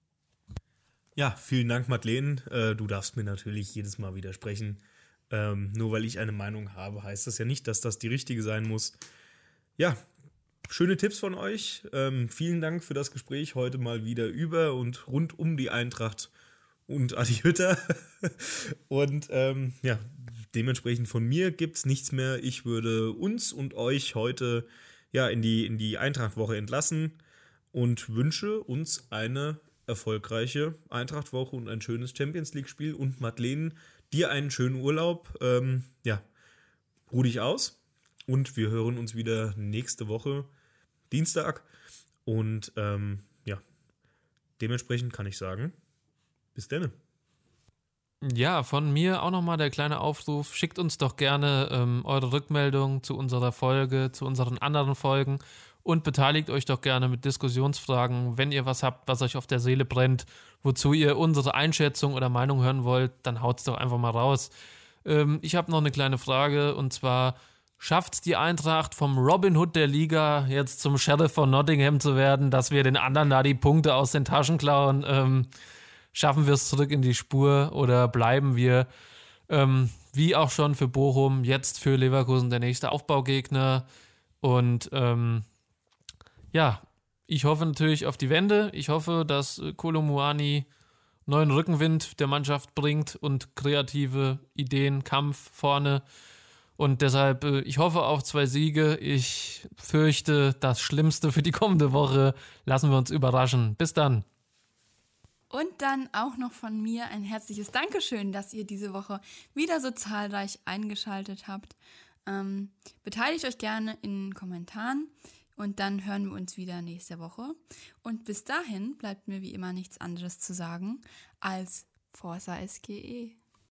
Ja, vielen Dank, Madeleine. Äh, du darfst mir natürlich jedes Mal widersprechen. Ähm, nur weil ich eine Meinung habe, heißt das ja nicht, dass das die richtige sein muss. Ja, schöne Tipps von euch. Ähm, vielen Dank für das Gespräch heute mal wieder über und rund um die Eintracht und Adi Hütter. und ähm, ja, dementsprechend von mir gibt es nichts mehr. Ich würde uns und euch heute ja in die, in die Eintracht-Woche entlassen und wünsche uns eine erfolgreiche Eintracht-Woche und ein schönes Champions League-Spiel. Und Madeleine, dir einen schönen Urlaub. Ähm, ja, ruh dich aus. Und wir hören uns wieder nächste Woche, Dienstag. Und ähm, ja, dementsprechend kann ich sagen, bis dann. Ja, von mir auch nochmal der kleine Aufruf. Schickt uns doch gerne ähm, eure Rückmeldung zu unserer Folge, zu unseren anderen Folgen und beteiligt euch doch gerne mit Diskussionsfragen. Wenn ihr was habt, was euch auf der Seele brennt, wozu ihr unsere Einschätzung oder Meinung hören wollt, dann haut es doch einfach mal raus. Ähm, ich habe noch eine kleine Frage und zwar schafft die Eintracht vom Robin Hood der Liga jetzt zum Sheriff von Nottingham zu werden, dass wir den anderen da die Punkte aus den Taschen klauen. Ähm, schaffen wir es zurück in die Spur oder bleiben wir, ähm, wie auch schon für Bochum, jetzt für Leverkusen der nächste Aufbaugegner? Und ähm, ja, ich hoffe natürlich auf die Wende. Ich hoffe, dass Kolomuani neuen Rückenwind der Mannschaft bringt und kreative Ideen, Kampf vorne. Und deshalb, äh, ich hoffe auf zwei Siege. Ich fürchte, das Schlimmste für die kommende Woche. Lassen wir uns überraschen. Bis dann. Und dann auch noch von mir ein herzliches Dankeschön, dass ihr diese Woche wieder so zahlreich eingeschaltet habt. Ähm, beteiligt euch gerne in den Kommentaren und dann hören wir uns wieder nächste Woche. Und bis dahin bleibt mir wie immer nichts anderes zu sagen als Forza SGE.